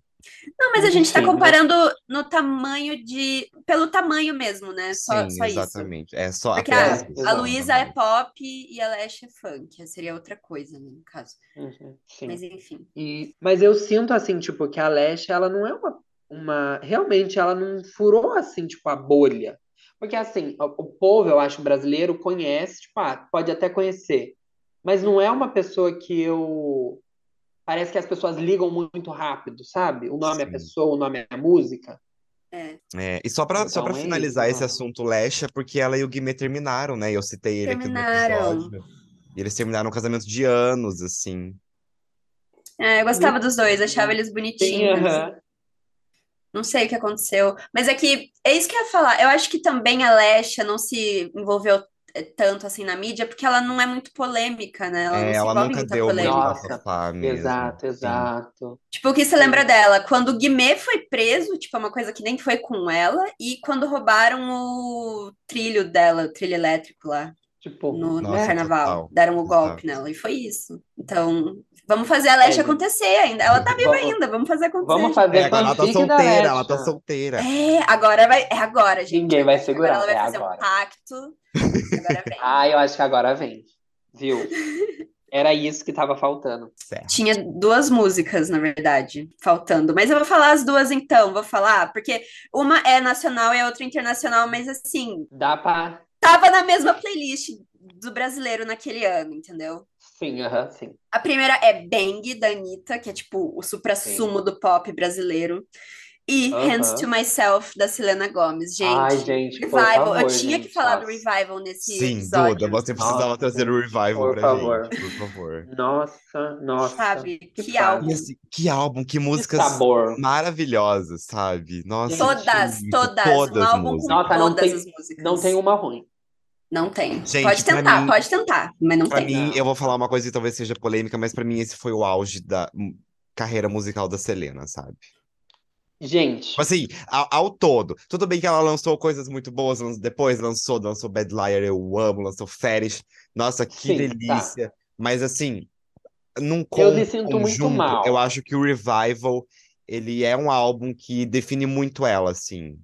Não, mas a gente tá Sim, né? comparando no tamanho de. Pelo tamanho mesmo, né? Só, Sim, só isso. exatamente. É só Porque a, isso. a Luísa é pop e a Lash é funk. Seria outra coisa, né, no caso. Uhum, sim. Mas enfim. E, mas eu sinto assim, tipo, que a Lesha, ela não é uma, uma. Realmente, ela não furou assim, tipo, a bolha. Porque assim, o, povo, eu acho, brasileiro, conhece, tipo, ah, pode até conhecer. Mas não é uma pessoa que eu. Parece que as pessoas ligam muito rápido, sabe? O nome é a Sim. pessoa, o nome é a música. É, e só pra, só Então pra é finalizar isso, esse mano. assunto Lesha, porque ela e o Guimê terminaram, né? Eu citei ele aqui no Terminaram. episódio. E eles terminaram um casamento de anos, assim. É, eu gostava dos dois, achava eles Sim, bonitinhos. aham. Não sei o que aconteceu. Mas é que é isso que eu ia falar. Eu acho que também a Lesha não se envolveu eh, tanto assim na mídia, porque ela não é muito polêmica, né? Ela não É, se ela nunca muita deu muito polêmica. Nossa, mesmo. Exato, Sim. exato. Tipo, o que você lembra dela? Quando o Guimê foi preso, tipo, é uma coisa que nem foi com ela, e quando roubaram o trilho dela, o trilho elétrico lá, Tipo, no, no Nossa, carnaval. total. Deram o golpe Exato. nela, e foi isso. Então, vamos fazer a Lesha É, acontecer ainda. Ela tá viva vamos- ainda, vamos fazer acontecer. Vamos fazer É, agora ela tá solteira, ela tá solteira. É, agora vai. É agora, gente. Ninguém vai Agora segurar, ela vai é fazer um agora. pacto. Agora vem. Ah, eu acho que agora vem. Viu? Era isso que tava faltando. Certo. Tinha duas músicas, na verdade, faltando. Mas eu vou falar as duas então, vou falar, porque uma é nacional e a outra internacional, mas assim, Dá pra, tava na mesma playlist do brasileiro naquele ano, entendeu? Sim, aham, sim. A primeira é Bang, da Anitta, que é tipo o supra-sumo do pop brasileiro. E Aham. Hands to Myself, da Selena Gomez. Gente, Ai, gente, Revival. favor, Eu tinha gente, que falar do nossa. Revival nesse Sim, episódio. Duda, você precisava Nossa, trazer o revival por pra favor. gente, por favor. Nossa, nossa. Sabe? que Que álbum. Assim, que álbum, que músicas sabor. maravilhosas, sabe? Nossa, Todas, muito, todas. todas um álbum músicas. com Nossa, não todas tem- as músicas. Não tem uma ruim. Não tem. Gente, pode pra tentar, mim- pode tentar, mas não Pra tem. mim, Não. eu vou falar uma coisa que talvez seja polêmica, mas pra mim esse foi o auge da carreira musical da Selena, sabe? Gente, Tipo assim, ao, ao todo. Tudo bem que ela lançou coisas muito boas, depois lançou, lançou Bad Liar, eu amo, lançou Fetish. Nossa, que Sim, tá. delícia. Mas assim, num Eu me sinto muito conjunto, mal. eu acho que o Revival, ele é um álbum que define muito ela, assim,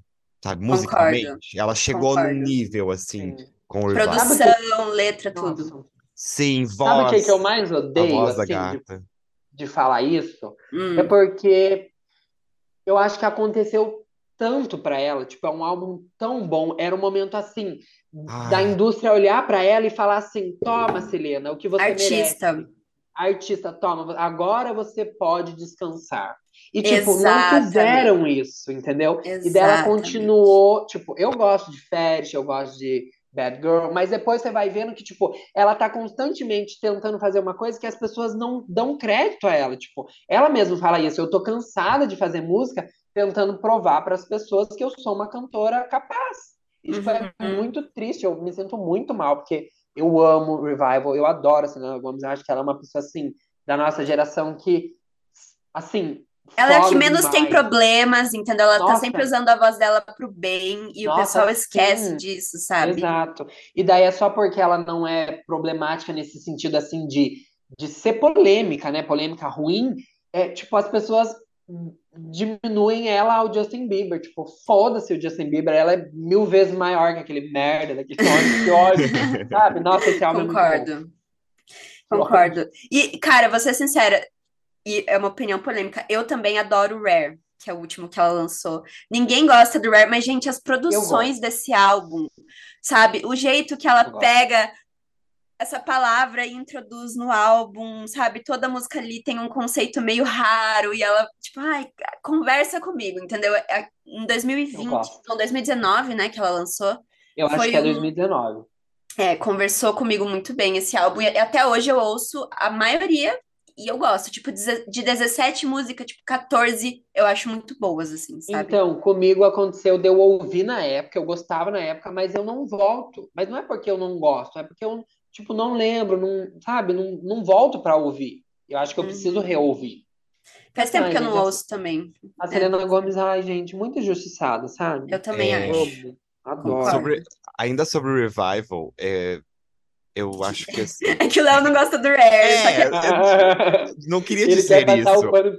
sabe? Concordo. Musicalmente. Ela chegou Concordo. num nível, assim, Sim. Com. Sabe Produção, letra, tudo. Nossa. Sim, Sabe o que, voz, que eu mais odeio, voz da assim, de, de falar isso? Hum. É porque eu acho que aconteceu tanto pra ela, tipo, é um álbum tão bom, era um momento assim da Ai. indústria olhar pra ela e falar assim: "Toma, Selena, o que você merece. Artista. Artista, toma, agora você pode descansar". E tipo, não Exatamente. fizeram isso, entendeu? E dela Exatamente. continuou, tipo, eu gosto de Fetish, eu gosto de Bad Girl, mas depois você vai vendo que, tipo, ela tá constantemente tentando fazer uma coisa que as pessoas não dão crédito a ela. Tipo, ela mesma fala isso, eu tô cansada de fazer música tentando provar para as pessoas que eu sou uma cantora capaz. E, tipo, é Uhum. muito triste, eu me sinto muito mal, porque eu amo Revival, eu adoro a Selena Gomez, eu acho que ela é uma pessoa, assim, da nossa geração que, assim, Ela é a que menos tem demais. problemas, entendeu? Ela tá Nossa. sempre usando a voz dela pro bem e o Nossa, pessoal esquece sim. disso, sabe? Exato. E daí é só porque ela não é problemática nesse sentido assim de, de ser polêmica, né? Polêmica ruim, é tipo as pessoas diminuem ela ao Justin Bieber, tipo, foda-se o Justin Bieber, ela é mil vezes maior que aquele merda daquele homem, que ódio, sabe? Nossa, esse álbum é. Concordo. Concordo. E, cara, vou ser sincera, e é uma opinião polêmica. Eu também adoro Rare, que é o último que ela lançou. Ninguém gosta do Rare, mas, gente, as produções desse álbum, sabe? O jeito que ela pega essa palavra e introduz no álbum, sabe? Toda música ali tem um conceito meio raro e ela, tipo, ai, conversa comigo, entendeu? É- Em 2020, Eu gosto. não, 2019, né, que ela lançou. Eu acho que é um- 2019. É, conversou comigo muito bem esse álbum. E até hoje eu ouço a maioria e eu gosto. Tipo, de 17 músicas, tipo, 14 eu acho muito boas, assim, sabe? Então, comigo aconteceu de eu ouvir na época, eu gostava na época, mas eu não volto. Mas não é porque eu não gosto, é porque eu, tipo, não lembro, não, sabe? Não, não volto pra ouvir. Eu acho que eu Uhum. preciso reouvir. Faz tempo Ai, que eu não gente, ouço também. A Selena Gomes, ai, gente, muito injustiçada, sabe? Eu também É. acho. Adoro. Sobre, ainda sobre o Revival, é, eu acho que assim. É que o Léo não gosta do Rare. só que- É, eu não queria dizer isso.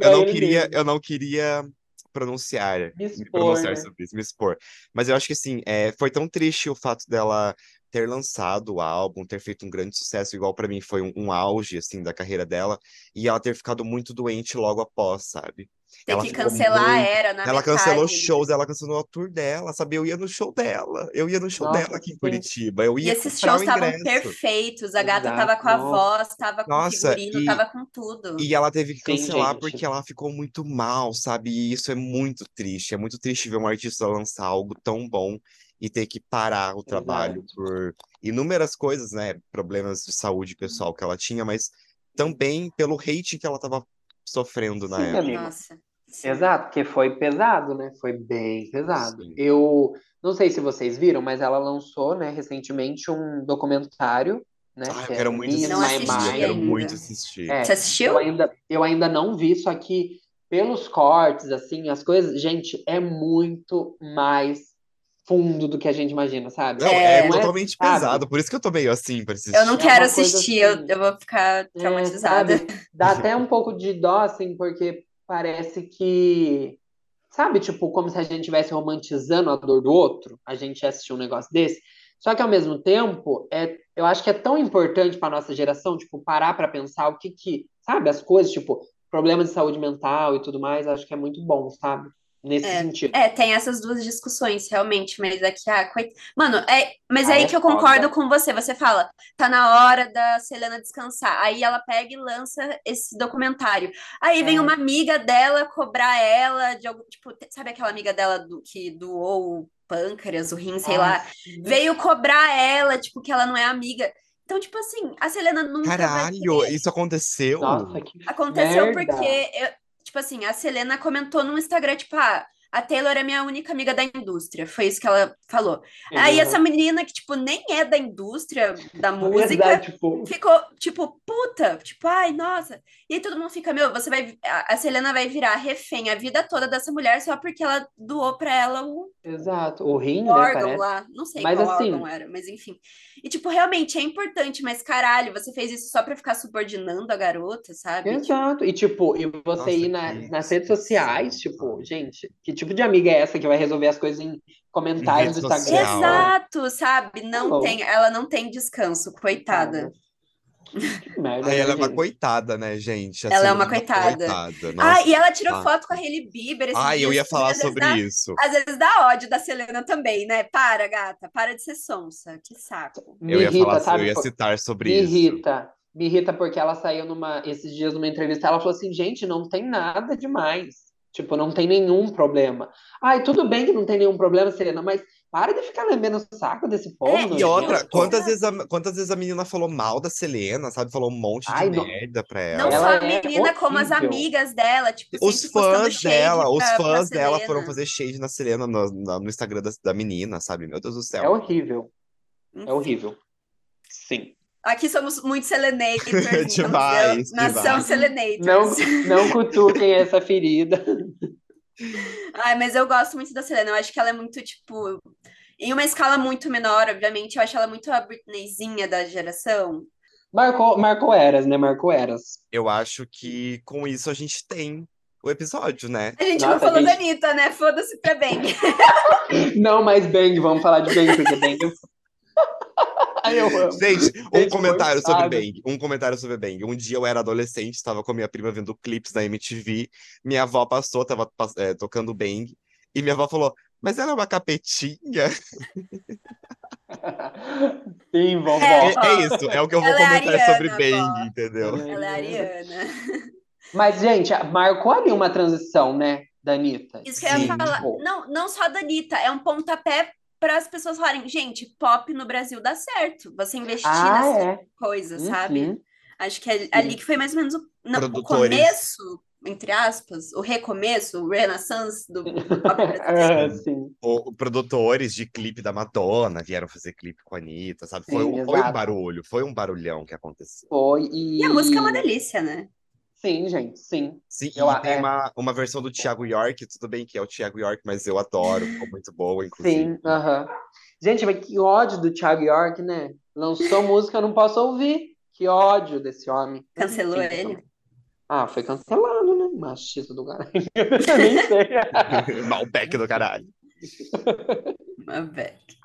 Eu não queria, mesmo. eu não queria pronunciar, Me me expor, pronunciar né? sobre isso, me expor. Mas eu acho que assim, é, foi tão triste o fato dela ter lançado o álbum, ter feito um grande sucesso, igual pra mim foi um, um auge assim da carreira dela, e ela ter ficado muito doente logo após, sabe? Tem Ela que cancelar a muito- era na Ela metade. cancelou shows, ela cancelou a tour dela, sabe? Eu ia no show dela, eu ia no show Nossa, dela aqui em sim. Curitiba, eu E ia esses comprar shows o estavam perfeitos. A gata Exato, tava com a voz, tava com Nossa, figurino, e- tava com tudo. E ela teve que Sim, cancelar gente. porque ela ficou muito mal, sabe? E isso é muito triste. É muito triste ver um artista lançar algo tão bom e ter que parar o trabalho Exato. por inúmeras coisas, né? Problemas de saúde pessoal que ela tinha, mas também pelo hate que ela tava sofrendo na Sim, época. amigo. Nossa. sim. Exato, porque foi pesado, né? Foi bem pesado. Sim. Eu não sei se vocês viram, mas ela lançou, né, recentemente um documentário, né? Ah, eu que quero é muito and Não My assistir, assisti eu quero muito assistir. É, Você assistiu? eu ainda, eu ainda não vi, só que pelos cortes, assim, as coisas, gente, é muito mais fundo do que a gente imagina, sabe? Não, é, É, Não é, totalmente sabe? pesado, por isso que eu tô meio assim pra assistir. Eu não É quero coisa assistir, eu, assim- eu vou ficar É, traumatizada. sabe? Dá até um pouco de dó, assim, porque parece que, sabe, tipo, como se a gente estivesse romantizando a dor do outro, a gente assistir um negócio desse. Só que ao mesmo tempo, é, eu acho que é tão importante para nossa geração, tipo, parar para pensar o que que, sabe, as coisas, tipo, problemas de saúde mental e tudo mais, acho que é muito bom, sabe? Nesse É, sentido. é, tem essas duas discussões, realmente, mas é que, ah, coit... Mano, é, mas é Ah, aí é que eu concordo foda. com você. Você fala, tá na hora da Selena descansar. Aí ela pega e lança esse documentário. Aí vem É. uma amiga dela cobrar ela de algum, tipo, sabe aquela amiga dela do, que doou o pâncreas, o rim, sei lá, Nossa, veio cobrar ela, tipo, que ela não é amiga. Então, tipo assim, a Selena nunca Caralho, isso aconteceu? Nossa, que Aconteceu merda. porque, eu- tipo assim, a Selena comentou no Instagram, tipo, ah, a Taylor é minha única amiga da indústria. Foi isso que ela falou. Aí essa menina que, tipo, nem é da indústria da música, Exato, tipo, ficou, tipo, puta, tipo, ai, nossa. E aí todo mundo fica, meu, você vai, a Selena vai virar refém a vida toda dessa mulher só porque ela doou pra ela o exato. O rim, né, órgão parece. lá, não sei Mas qual assim- órgão era, mas enfim. E, tipo, realmente é importante, mas caralho, você fez isso só pra ficar subordinando a garota, sabe? Exato. E tipo, e você Nossa, ir na- que nas redes sociais, tipo, gente, que tipo de amiga é essa que vai resolver as coisas em comentários do Instagram? Exato, sabe? Não Tá tem, ela não tem descanso, coitada. Merda, Aí ela é uma coitada, né, gente? A Ela é uma coitada. coitada. Ah, Nossa. e ela tirou Ah. foto com a Hailey Bieber esses Ai, eu ia falar sobre dá- isso. Às vezes dá ódio da Selena também, né? Para, gata, para de ser sonsa, que saco. Me Eu ia irrita, falar, sabe? eu ia citar sobre Me isso. irrita. Me irrita porque ela saiu numa, esses dias numa entrevista, ela falou assim, gente, não tem nada demais. Tipo, não tem nenhum problema. Ai, tudo bem que não tem nenhum problema, Serena, mas para de ficar lambendo o saco desse povo. É, E outra, quantas vezes, a, quantas vezes a menina falou mal da Selena, sabe? Falou um monte de Ai, não- merda pra ela. Não Ela só a é menina, como as amigas dela, tipo, Os fãs dela, os pra- pra fãs dela foram fazer shade na Selena no, no Instagram da, da menina, sabe? Meu Deus do É céu. horrível. Enfim. É horrível. Sim. Aqui somos muito selenators, então Demais, nação demais. selenators. Não, não cutuquem essa ferida. Ai, mas eu gosto muito da Selena. Eu acho que ela é muito, tipo, em uma escala muito menor, obviamente. Eu acho ela muito a Britneyzinha da geração. Marcou, marcou eras, né? Marcou eras. Eu acho que com isso a gente tem o episódio, né? A gente Nossa, não falou gente. da Anitta, né? Foda-se pra bem. Não, mas Bang, vamos falar de Bang, porque Bang. Eu amo. Gente, um Gente, comentário sobre. Bang. Um comentário sobre Bang. Um dia eu era adolescente, estava com a minha prima vendo clipes da MTV. Minha avó passou, tava pass- é, tocando Bang. E minha avó falou: Mas ela é uma capetinha? Sim, vovó. É, É, é isso, é o que eu vou Ela é comentar ariana, sobre vó. Bang, entendeu? Ela é ariana. Mas, gente, marcou ali uma transição, né, da Anitta. Isso que eu ia falar. Não, não só da Anitta, é um pontapé para as pessoas falarem, gente, pop no Brasil dá certo. Você investir Ah, nessa é. coisa, sabe? Uhum. Acho que é ali que foi mais ou menos o, não, o começo, entre aspas, o recomeço, o renaissance do, do pop Ah, brasileiro. sim. O, produtores de clipe da Madonna vieram fazer clipe com a Anitta, sabe? Foi, Sim, um- foi um barulho, foi um barulhão que aconteceu. Foi. E... E a música é uma delícia, né? Sim, gente, sim. Sim, Eu e tem é. uma, uma versão do Thiago York, tudo bem que é o Thiago York, mas eu adoro, ficou muito boa, inclusive. Sim, aham. Gente, mas que ódio do Thiago York, né? Lançou música, eu não posso ouvir. Que ódio desse homem. Cancelou Enfim, ele. Ah, foi cancelado, né? Machista do caralho. Eu Nem sei. Malbec do caralho. Uma Beck.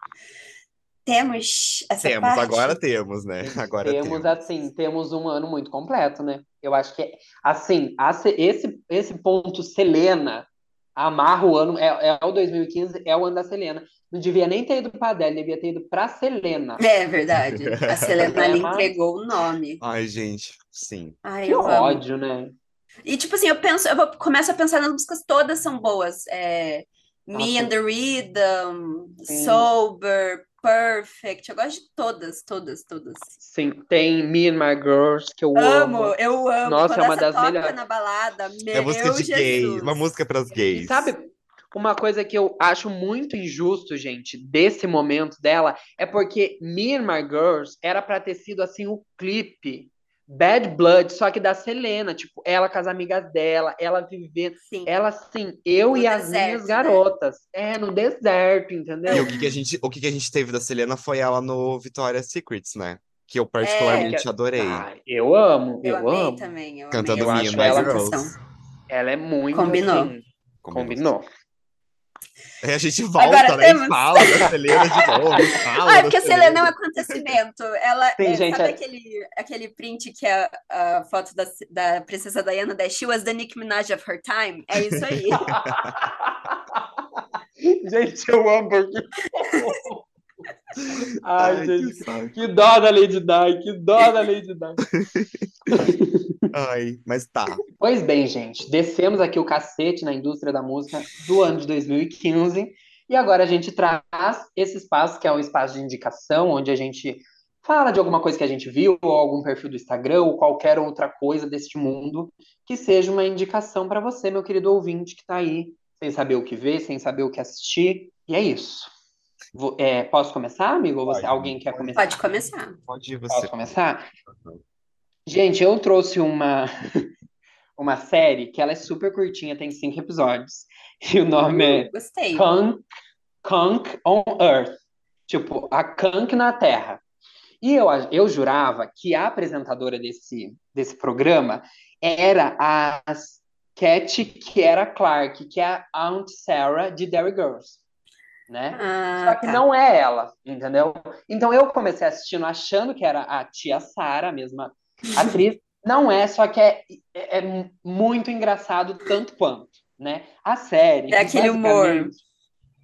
Temos essa Temos, parte? agora temos, né? Agora temos, temos. assim, temos um ano muito completo, né? Eu acho que, assim, esse, esse ponto Selena amarra o ano, é, é o 2015, é o ano da Selena. Não devia nem ter ido pra Adele, devia ter ido pra Selena. É verdade. A Selena ali É, entregou o nome. Ai, gente, sim. Ai, Que ódio, né? E tipo assim, eu penso, eu vou, começo a pensar nas músicas, todas são boas. É, Me Ah, and the Rhythm, Sim. Sober, Perfect. Eu gosto de todas, todas, todas. Sim, tem Me and My Girls, que eu amo. Amo, eu amo. Nossa, Quando é uma essa das toca melhores. na balada, É meu música de gay, uma música pras gays. E sabe, uma coisa que eu acho muito injusto, gente, desse momento dela, é porque Me and My Girls era pra ter sido assim o clipe Bad Blood, só que da Selena, tipo, ela com as amigas dela, ela vivendo, Sim. ela assim, eu No e as deserto, minhas né? garotas, é, no deserto, E entendeu? o que, que a gente, o que, que a gente teve da Selena foi ela no Victoria's Secrets, né? Que eu particularmente É. adorei. Ah, eu amo, Eu, eu, amo. também. Eu Cantando amei and My apresentação. Girls. Ela é muito Combinou. assim, combinou. Aí a gente volta, Agora né? E temos- fala da Selena de novo. Fala Ah, é porque a Selena é um acontecimento. Ela Sim, é, gente, sabe é- aquele, aquele print que é a foto da, da princesa Diana da She was the Nicki Minaj of her time? É isso aí. Gente, eu amo porque. Ai, Ai, gente, que que dó da Lady Di, que dó da Lady Di. Ai, mas tá. Pois bem, gente, descemos aqui o cacete na indústria da música do ano de 2015 e agora a gente traz esse espaço que é um espaço de indicação, onde a gente fala de alguma coisa que a gente viu, ou algum perfil do Instagram, ou qualquer outra coisa deste mundo, que seja uma indicação para você, meu querido ouvinte, que está aí, sem saber o que ver, sem saber o que assistir. E é isso. Vou- é, posso começar, amigo? Ou você, Pode. alguém quer começar? Pode começar. Pode ir Posso você. começar? Gente, eu trouxe uma, uma série que ela é super curtinha, tem cinco episódios. E o nome é Gostei. Kunk, Kunk on Earth. Tipo, a Kunk na Terra. E eu, eu jurava que a apresentadora desse, desse programa era a Cat Kiera Clark, que é a Aunt Sarah de Derry Girls, né? Ah, Só que tá. não é ela, entendeu? Então eu comecei assistindo achando que era a tia Sara, a mesma atriz. Não é, só que é, é, é muito engraçado tanto quanto, né? A série, É aquele humor.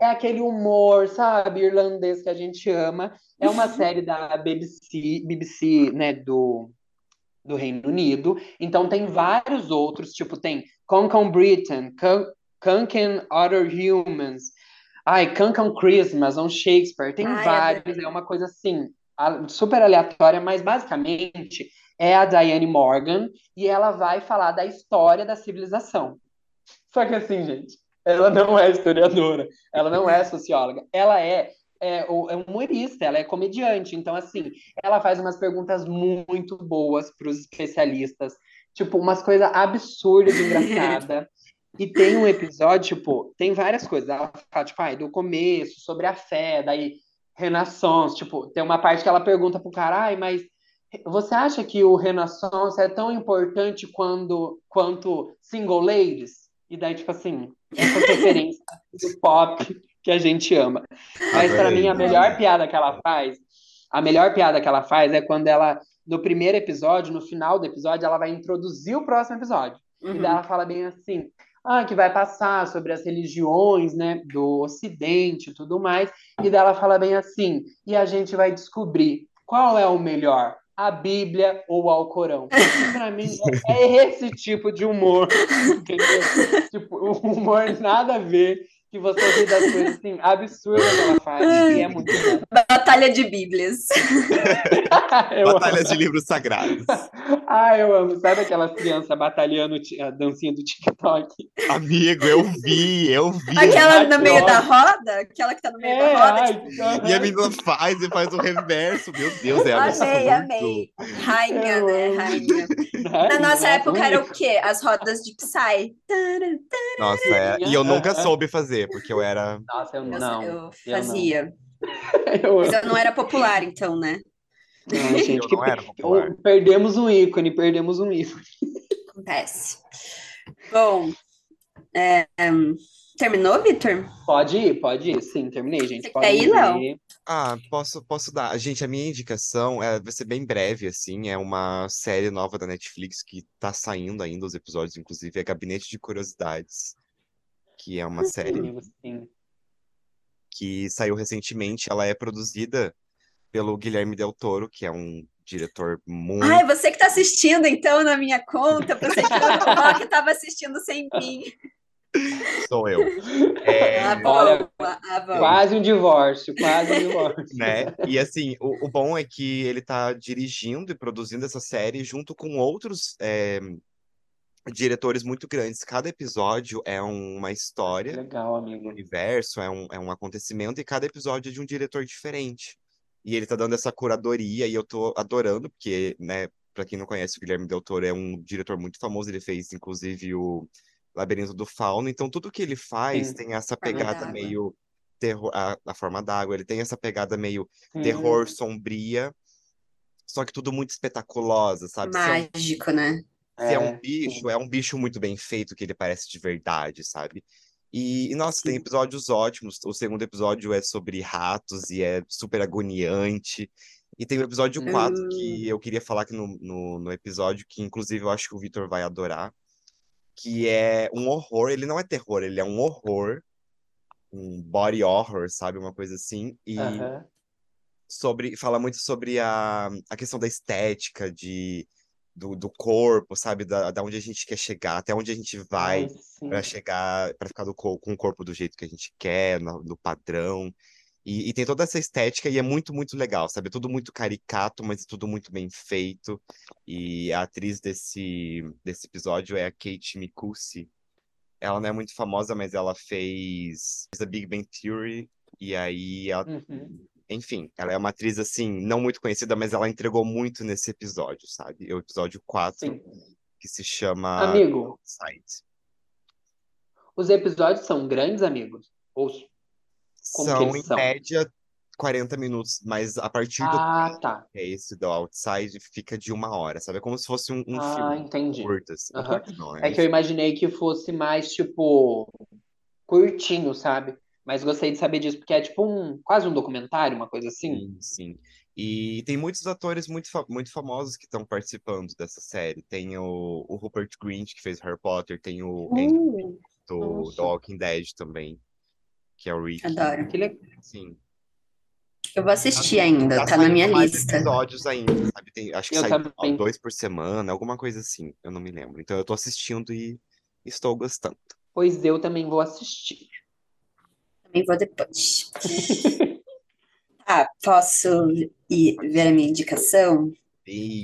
É aquele humor, sabe, irlandês que a gente ama. É uma série da BBC, BBC, né, do, do Reino Unido. Então tem vários outros, tipo, tem Conk on Britain, Conk on Other Humans, ai, Conk on Christmas, on Shakespeare, tem Ai, vários, é uma coisa assim, super aleatória, mas basicamente é a Diane Morgan e ela vai falar da história da civilização. Só que assim, gente, ela não é historiadora, ela não é socióloga, ela é, é, é humorista, ela é comediante. Então, assim, ela faz umas perguntas muito boas para os especialistas, tipo, umas coisas absurdas de engraçada. E tem um episódio, tipo, tem várias coisas. Ela fala, tipo, ai, do começo, sobre a fé, daí Renaissance, tipo, tem uma parte que ela pergunta pro cara, ai, mas você acha que o Renaissance é tão importante quando, quanto Single Ladies? E daí, tipo assim, essas referências do pop que a gente ama. Mas para mim, a melhor piada que ela faz, a melhor piada que ela faz é quando ela, no primeiro episódio, no final do episódio, ela vai introduzir o próximo episódio. E Uhum. daí ela fala bem assim, ah, que vai passar sobre as religiões, né, do Ocidente e tudo mais. E daí ela fala bem assim, e a gente vai descobrir qual é o melhor, a Bíblia ou o Alcorão. Pra mim, é esse tipo de humor, entendeu? Tipo, o humor nada a ver, que você ri das coisas assim, absurdas que ela faz, e é muito bom. Batalha de Bíblias. Eu Batalhas amo. de livros sagrados. Ah, eu amo. Sabe aquelas crianças batalhando a dancinha do TikTok? Amigo, eu vi, eu vi. Aquela Ai, no meio da roda? Aquela que tá no meio É, da roda? ai, tipo, E a menina faz e faz o reverso. Meu Deus, é absurdo. amei, amei. Rainha, Eu né? Rainha. Ai, Na nossa época era o quê? As rodas de Psy. Nossa, é. E eu nunca soube fazer, porque eu era. Nossa, eu Eu, não. eu não. fazia. Eu, Mas eu não era popular, então, né? não, gente, Eu não era popular. perdemos um ícone, perdemos um ícone. Acontece. Bom, é, hum, terminou, Vitor? Pode ir, pode ir. Sim, terminei, gente. Você Podem quer ir, Léo? Ah, posso, posso dar. Gente, a minha indicação é, vai ser bem breve, assim. É uma série nova da Netflix que tá saindo ainda, os episódios, inclusive, é Gabinete de Curiosidades, que é uma série Amigo, sim. Que saiu recentemente. Ela é produzida pelo Guilherme Del Toro, que é um diretor muito. Ai, você que tá assistindo, então, na minha conta. Pensei que era que tava assistindo sem mim. Sou eu. É, Ah, bom. Olha, Ah. Quase um divórcio, quase um divórcio. né? E assim, o, o bom é que ele tá dirigindo e produzindo essa série junto com outros é, diretores muito grandes. Cada episódio é um- uma história, Legal, um amigo. universo, é um, é um acontecimento, e cada episódio é de um diretor diferente. E ele tá dando essa curadoria, e eu tô adorando, porque, né, pra quem não conhece, o Guilherme Del Toro é um diretor muito famoso, ele fez, inclusive, o Labirinto do Fauno, então tudo que ele faz Sim. tem essa pegada meio terror, a, a forma d'água, ele tem essa pegada meio Sim. terror sombria, só que tudo muito espetaculosa, sabe? Um, Mágico, né? Se é um É, bicho, é um bicho muito bem feito, que ele parece de verdade, sabe? E, e, nossa, tem episódios ótimos. O segundo episódio é sobre ratos e é super agoniante. E tem o episódio 4 Hum. que eu queria falar aqui no, no, no episódio, que inclusive eu acho que o Vitor vai adorar, que é um horror. Ele não é terror, ele é um horror. um body horror, sabe? Uma coisa assim. E Aham. sobre, fala muito sobre a, a questão da estética, de, do, do corpo, sabe? Da, da onde a gente quer chegar, até onde a gente vai para chegar, para ficar do, co- com o corpo do jeito que a gente quer, no, no padrão. E, e tem toda essa estética e é muito, muito legal, sabe? Tudo muito caricato, mas tudo muito bem feito. E a atriz desse, desse episódio é a Kate Mikusi. Ela não é muito famosa, mas ela fez The Big Bang Theory. E aí, ela, Uhum. Enfim, ela é uma atriz, assim, não muito conhecida, mas ela entregou muito nesse episódio, sabe? É o episódio 4, Sim. que se chama Amigo, os episódios são grandes, amigos? Ou como São, em são? média, 40 minutos, mas a partir do Ah, tá. que é esse do Outside fica de uma hora, sabe? É como se fosse um, um Ah, filme entendi. curto, assim. Um curto não, É é, que eu imaginei que fosse mais, tipo, curtinho, sabe? Mas gostei de saber disso, porque é tipo um, quase um documentário, uma coisa assim. sim, sim. E tem muitos atores muito, muito famosos que estão participando dessa série. Tem o, o Rupert Grint, que fez Harry Potter, tem o Uh, do. The Walking Dead também, que é o Rick. adoro. Que legal. Sim. Eu vou assistir ainda, tá na saindo minha mais lista. episódios ainda, sabe? Tem, acho que Eu sai também. dois por semana, alguma coisa assim, eu não me lembro. Então eu tô assistindo e estou gostando. Pois eu também vou assistir. Também vou depois. Ah, posso ir ver a minha indicação? E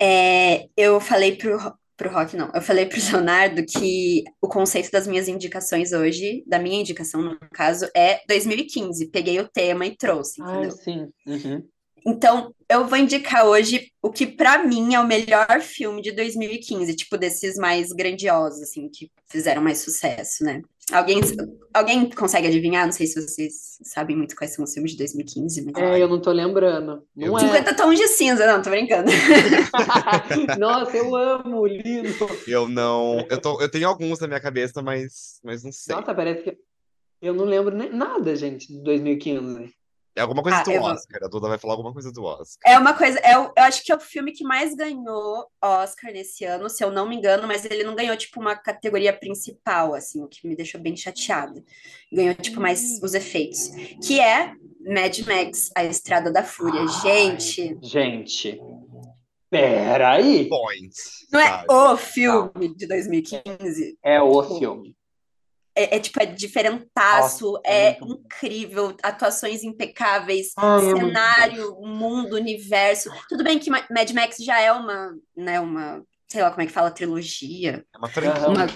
É, eu falei pro, Ro- pro Rock, não, eu falei pro Leonardo que o conceito das minhas indicações hoje, da minha indicação no caso, é 2015. Peguei o tema e trouxe, Ai, entendeu? sim. Uhum. Então, eu vou indicar hoje o que pra mim é o melhor filme de 2015, tipo desses mais grandiosos, assim, que fizeram mais sucesso, né? Alguém, alguém consegue adivinhar? Não sei se vocês sabem muito quais são os filmes de 2015, mas... É, eu não tô lembrando. Não Eu- é. 50 tons de cinza, não, tô brincando. Nossa, eu amo, lindo. eu não. Eu, tô, eu tenho alguns na minha cabeça, mas, mas não sei. Nossa, parece que eu não lembro nem nada, gente, de 2015. É alguma coisa Ah, do vou- Oscar. A Duda vai falar alguma coisa do Oscar. É uma coisa, é, eu acho que é o filme que mais ganhou Oscar nesse ano, se eu não me engano, mas ele não ganhou, tipo, uma categoria principal, assim, o que me deixou bem chateada. Ganhou, tipo, mais os efeitos. Que é Mad Max, A Estrada da Fúria. Gente, Gente, peraí. Point. não é o filme de 2015. É o filme. É, é, tipo, é diferentaço, Nossa, é muito incrível, atuações impecáveis, cenário, mundo, universo. Tudo bem que Ma- Mad Max já é uma, né, uma, sei lá como é que fala, trilogia. É uma franquia. Uma,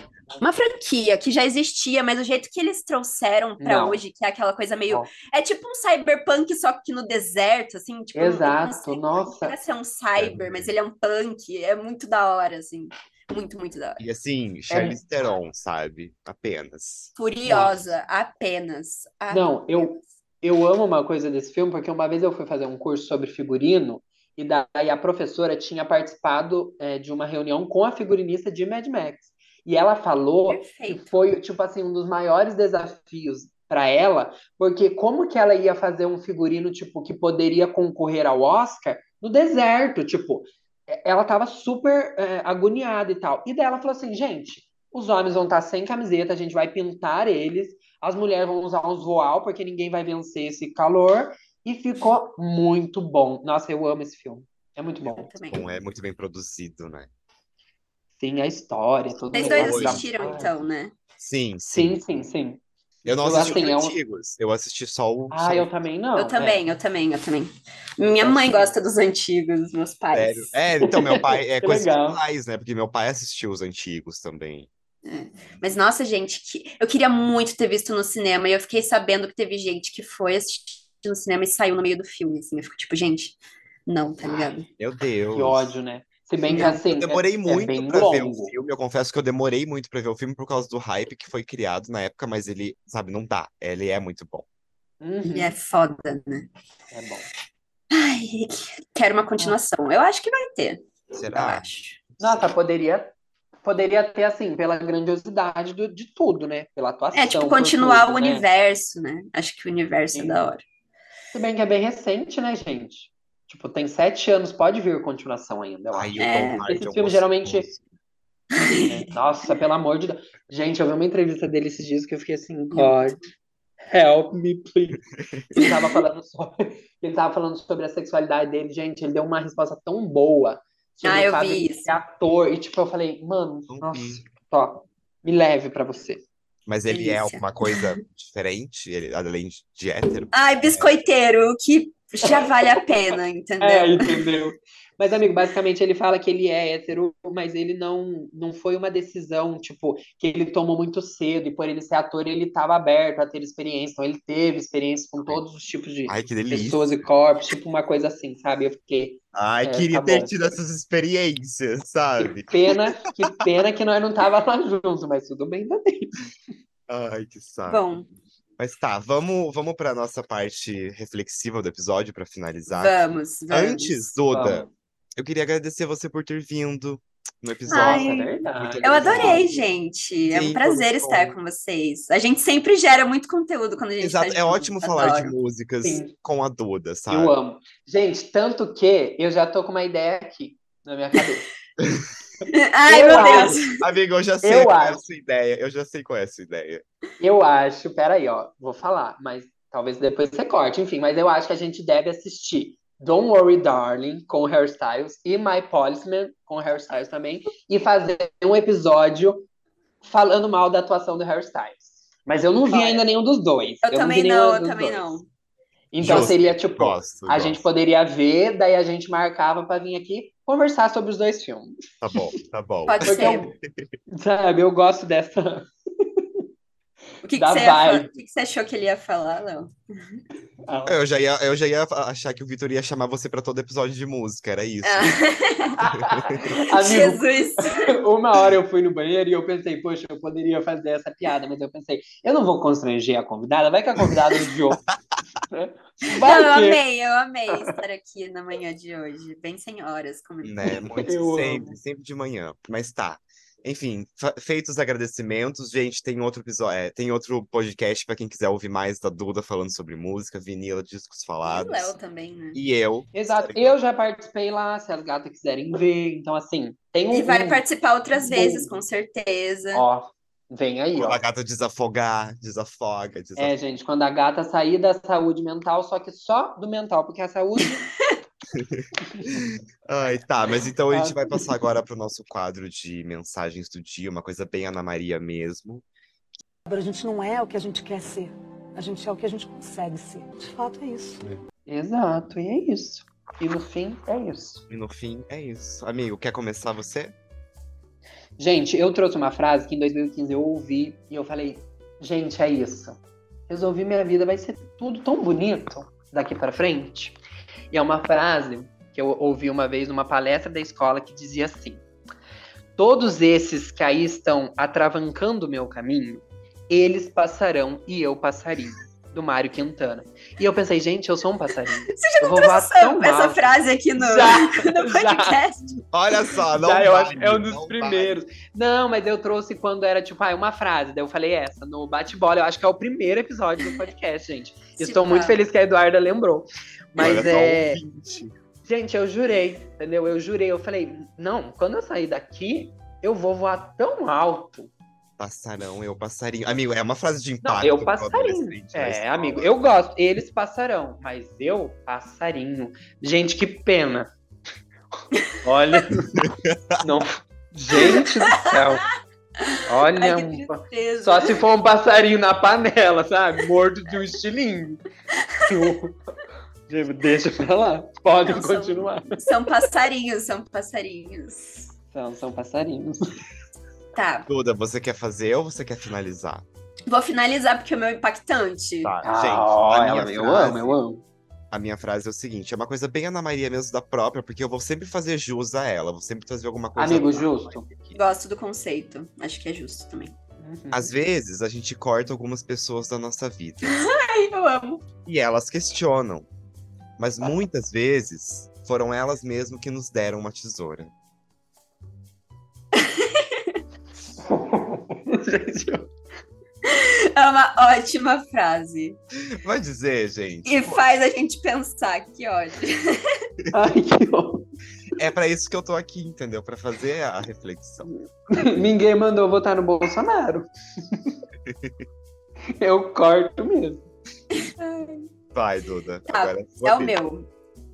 uma franquia que já existia, mas o jeito que eles trouxeram pra Não. hoje, que é aquela coisa meio. Não. É tipo um cyberpunk, só que no deserto, assim. Tipo, não Exato, sei nossa. é ser um cyber, mas ele é um punk. É muito da hora, assim. Muito, muito da hora. E assim, Charlize Theron, sabe? Apenas. Furiosa, apenas. Não, eu- apenas. Eu amo uma coisa desse filme, porque uma vez eu fui fazer um curso sobre figurino, e daí a professora tinha participado é, de uma reunião com a figurinista de Mad Max. E ela falou que Perfeito. foi, tipo assim, um dos maiores desafios para ela, porque como que ela ia fazer um figurino, tipo, que poderia concorrer ao Oscar no deserto, tipo, é- ela tava super é, agoniada e tal. E daí ela falou assim, gente, os homens vão estar sem camiseta, a gente vai pintar eles, as mulheres vão usar uns voal, porque ninguém vai vencer esse calor, e ficou muito bom. Nossa, eu amo esse filme. É muito bom. Também. Bom, é muito bem produzido, né? Sim, a história, tudo Vocês dois Oi. assistiram, então, né? Sim, sim. Sim, sim, sim. Eu não Eu, assisti assim, os é um- antigos. Eu assisti só o. Ah, só eu também não. Eu é. também, eu também, eu também. Minha mãe gosta dos antigos, meus pais. sério. É, então, meu pai. É Que coisa legal. de pais, né? Porque meu pai assistiu os antigos também. Mas nossa, gente, que... eu queria muito ter visto no cinema e eu fiquei sabendo que teve gente que foi assistir no cinema e saiu no meio do filme, assim. Eu fico tipo, gente, não, tá ligado? Meu Deus. Que ódio, né? Se bem que assim. Eu demorei é, muito é pra ver o filme. Eu confesso que eu demorei muito pra ver o filme por causa do hype que foi criado na época, mas ele, sabe, não dá. Ele é muito bom. Uhum, Ele é foda, né? é bom. Ai, quero uma continuação. Eu acho que vai ter. Eu Será? acho. Nossa, poderia, poderia ter, assim, pela grandiosidade do- de tudo, né? Pela atuação. É, tipo, continuar tudo, o né? universo, né? Acho que o universo é Sim. da hora. Se bem que é bem recente, né, gente? Tipo, tem sete anos, pode vir continuação ainda, eu acho. É. Tom Hardy Esse é um filme geralmente-? Nossa, pelo amor de Deus. Gente, eu vi uma entrevista dele esses dias que eu fiquei assim, God. Help me, please. Ele tava falando sobre, ele tava falando sobre a sexualidade dele, gente. Ele deu uma resposta tão boa sobre Ah, eu vi isso. ator. E tipo, eu falei, mano, nossa, ó, me leve pra você. Mas ele é Delícia. alguma coisa diferente, ele, além de hétero? Ai, biscoiteiro, que já vale a pena, entendeu? É, entendeu? Mas, amigo, basicamente ele fala que ele é hétero, mas ele não, não foi uma decisão, tipo, que ele tomou muito cedo, e por ele ser ator, ele estava aberto a ter experiência. Então, ele teve experiência com todos os tipos de Ai, que pessoas e corpos, tipo uma coisa assim, sabe? Eu fiquei, Ai, É, queria tá ter bom. tido essas experiências, que sabe? pena, que pena que nós não tava lá junto, mas tudo bem também. Ai, que saco. Bom, Mas tá, vamos, vamos para nossa parte reflexiva do episódio para finalizar. vamos, vamos. Antes, Duda, Vamos. eu queria agradecer você por ter vindo no episódio. Ai, é verdade. Eu adorei, gente. É Sim, um prazer foi estar bom. com vocês. A gente sempre gera muito conteúdo quando a gente Exato, tá é junto. ótimo falar de Adoro. músicas Sim. com a Duda, sabe? Eu amo. Gente, tanto que eu já tô com uma ideia aqui na minha cabeça. Ai, Eu meu acho. Deus. Amigo, eu já sei Eu qual é a acho. sua ideia. Eu já sei qual é a sua ideia. Eu acho, peraí, ó, vou falar, mas talvez depois você corte, enfim, mas eu acho que a gente deve assistir Don't Worry Darling com Hairstyles e My Policeman com Hairstyles também e fazer um episódio falando mal da atuação do Hairstyles. Mas eu não vi ainda nenhum dos dois. Eu não também não, nenhum eu também dois. não. Então Justo, seria tipo, Gosto, a gosto. gente poderia ver, daí a gente marcava pra vir aqui conversar sobre os dois filmes. Tá bom, tá bom. Pode Porque ser. eu, sabe, eu gosto dessa O que, que você o que, que você achou que ele ia falar, Léo? Eu já ia, eu já ia achar que o Vitor ia chamar você pra todo episódio de música, era isso. Ah. Amigo, Jesus. Uma hora eu fui no banheiro e eu pensei, poxa, eu poderia fazer essa piada, mas eu pensei, eu não vou constranger a convidada, vai que a convidada odiou. Né? Não, eu amei, eu amei estar aqui na manhã de hoje. Bem senhoras, como Né? Muito Eu sempre, amo. sempre de manhã. Mas tá. Enfim, feitos os agradecimentos, gente, tem outro episódio, é, tem outro podcast pra quem quiser ouvir mais da Duda falando sobre música, vinila, discos E o falados. Léo também, né? E eu. Exato, eu já participei lá, se as gatas quiserem ver. Então, assim, tem um. E vai um- participar outras bom. vezes, com certeza. Ó, vem aí, Quando ó. a gata desafogar, desafoga, desafoga. É, gente, quando a gata sair da saúde mental, só que só do mental, porque a saúde. Ai, tá, mas então a gente vai passar agora pro nosso quadro de mensagens do dia, uma coisa bem Ana Maria mesmo. A gente não é o que a gente quer ser. A gente é o que a gente consegue ser. De fato, é isso. Exato, e é isso. E no fim, é isso. E no fim, é isso. Amigo, quer começar você? Gente, eu trouxe uma frase que em 2015 eu ouvi e eu falei, gente, é isso. Resolvi minha vida, vai ser tudo tão bonito daqui pra frente. E é uma frase que eu ouvi uma vez numa palestra da escola que dizia assim: Todos esses que aí estão atravancando o meu caminho, eles passarão e eu passarinho. Do Mário Quintana. E eu pensei, gente, eu sou um passarinho. Você já não trouxe essa, essa frase aqui no, Já, no já. podcast? Olha só, não Já, eu acho é um dos não primeiros. Não, mas eu trouxe quando era tipo, ah, uma frase. Daí eu falei essa, no bate-bola. Eu acho que é o primeiro episódio do podcast, gente. Estou pá. muito feliz que a Eduarda lembrou. Mas Olha só, é. ouvinte. Gente, eu jurei, entendeu? Eu jurei. Eu falei, não, quando eu sair daqui, eu vou voar tão alto. Passarão, eu passarinho. Amigo, é uma frase de Não, impacto. eu pro passarinho. na É, amigo, eu gosto. Eles passarão, mas eu passarinho. Gente, que pena. Olha. não. Gente do céu. Olha. Ai, um-. Só se for um passarinho na panela, sabe? Morto de um estilingue. Tipo, Deixa pra lá. Podem Não, são- continuar. São passarinhos, são passarinhos. São, são passarinhos. Tá, Duda, você quer fazer ou você quer finalizar? vou finalizar porque o meu é impactante. Tá, Ah, gente. olha, a minha eu frase, amo, eu amo. A minha frase é o seguinte: é uma coisa bem Ana Maria mesmo da própria, porque eu vou sempre fazer jus a ela, vou sempre trazer alguma coisa. Amigo, justo. Gosto do conceito. Acho que é justo também. Uhum. Às vezes a gente corta algumas pessoas da nossa vida Ai, eu amo. e elas questionam, mas muitas vezes foram elas mesmas que nos deram uma tesoura. Gente, É uma ótima frase. Vai dizer, gente. E faz a gente pensar, que ódio. Ai, que horror. É pra isso que eu tô aqui, entendeu? Pra fazer a reflexão. Ninguém mandou votar no Bolsonaro. Eu corto mesmo. Vai, Duda. Tá, Agora é É o meu.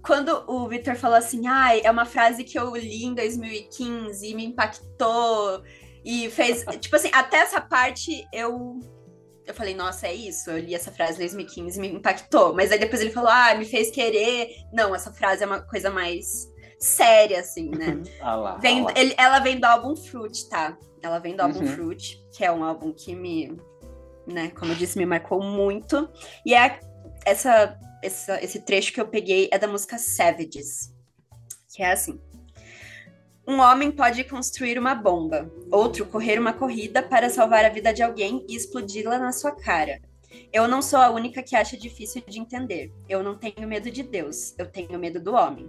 Quando o Victor falou assim, ai, é uma frase que eu li em 2015 e me impactou e fez. tipo assim, até essa parte eu. Eu falei, nossa, é isso. Eu li essa frase em 2015 e me impactou. Mas aí depois ele falou, ah, me fez querer. Não, essa frase é uma coisa mais séria, assim, né? Ah lá, Vem, ah lá. ele- ela vem do álbum Fruit, tá? Ela vem do álbum Uhum. Fruit, que é um álbum que me, né, como eu disse, me marcou muito. E é essa, essa, esse trecho que eu peguei é da música Savages, que é assim. Um homem pode construir uma bomba, outro correr uma corrida para salvar a vida de alguém e explodi-la na sua cara. Eu não sou a única que acha difícil de entender. Eu não tenho medo de Deus, eu tenho medo do homem.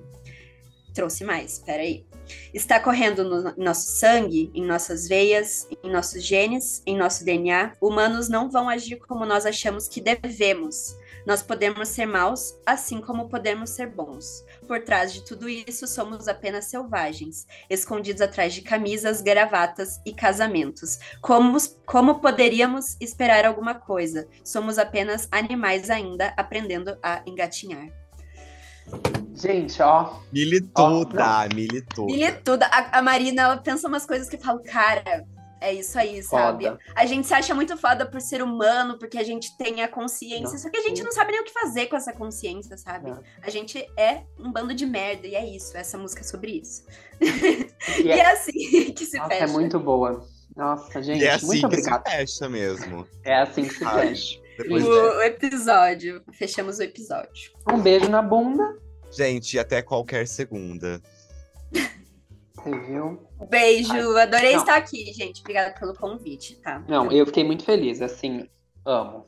Trouxe mais, peraí. Está correndo no no nosso sangue, em nossas veias, em nossos genes, em nosso DNA. Humanos não vão agir como nós achamos que devemos. Nós podemos ser maus, assim como podemos ser bons. Por trás de tudo isso, somos apenas selvagens, escondidos atrás de camisas, gravatas e casamentos. Como, como poderíamos esperar alguma coisa? Somos apenas animais ainda aprendendo a engatinhar. Gente, ó. Milituda, milituda. Tudo. A, a Marina, ela pensa umas coisas que eu falo, cara, é isso aí, sabe? Foda. A gente se acha muito foda por ser humano, porque a gente tem a consciência, Não. só que a gente não sabe nem o que fazer com essa consciência, sabe? É. A gente é um bando de merda, e é isso. Essa música é sobre isso. E E é, é assim que se nossa, fecha. é muito boa. Nossa, gente, E é assim muito que se fecha mesmo. É assim que se Ai. fecha. Depois o, o episódio. Fechamos o episódio. Um beijo na bunda. Gente, até qualquer segunda. Você viu? Beijo, adorei não. estar aqui, gente. Obrigada pelo convite, tá? Não, eu fiquei muito feliz, assim, amo.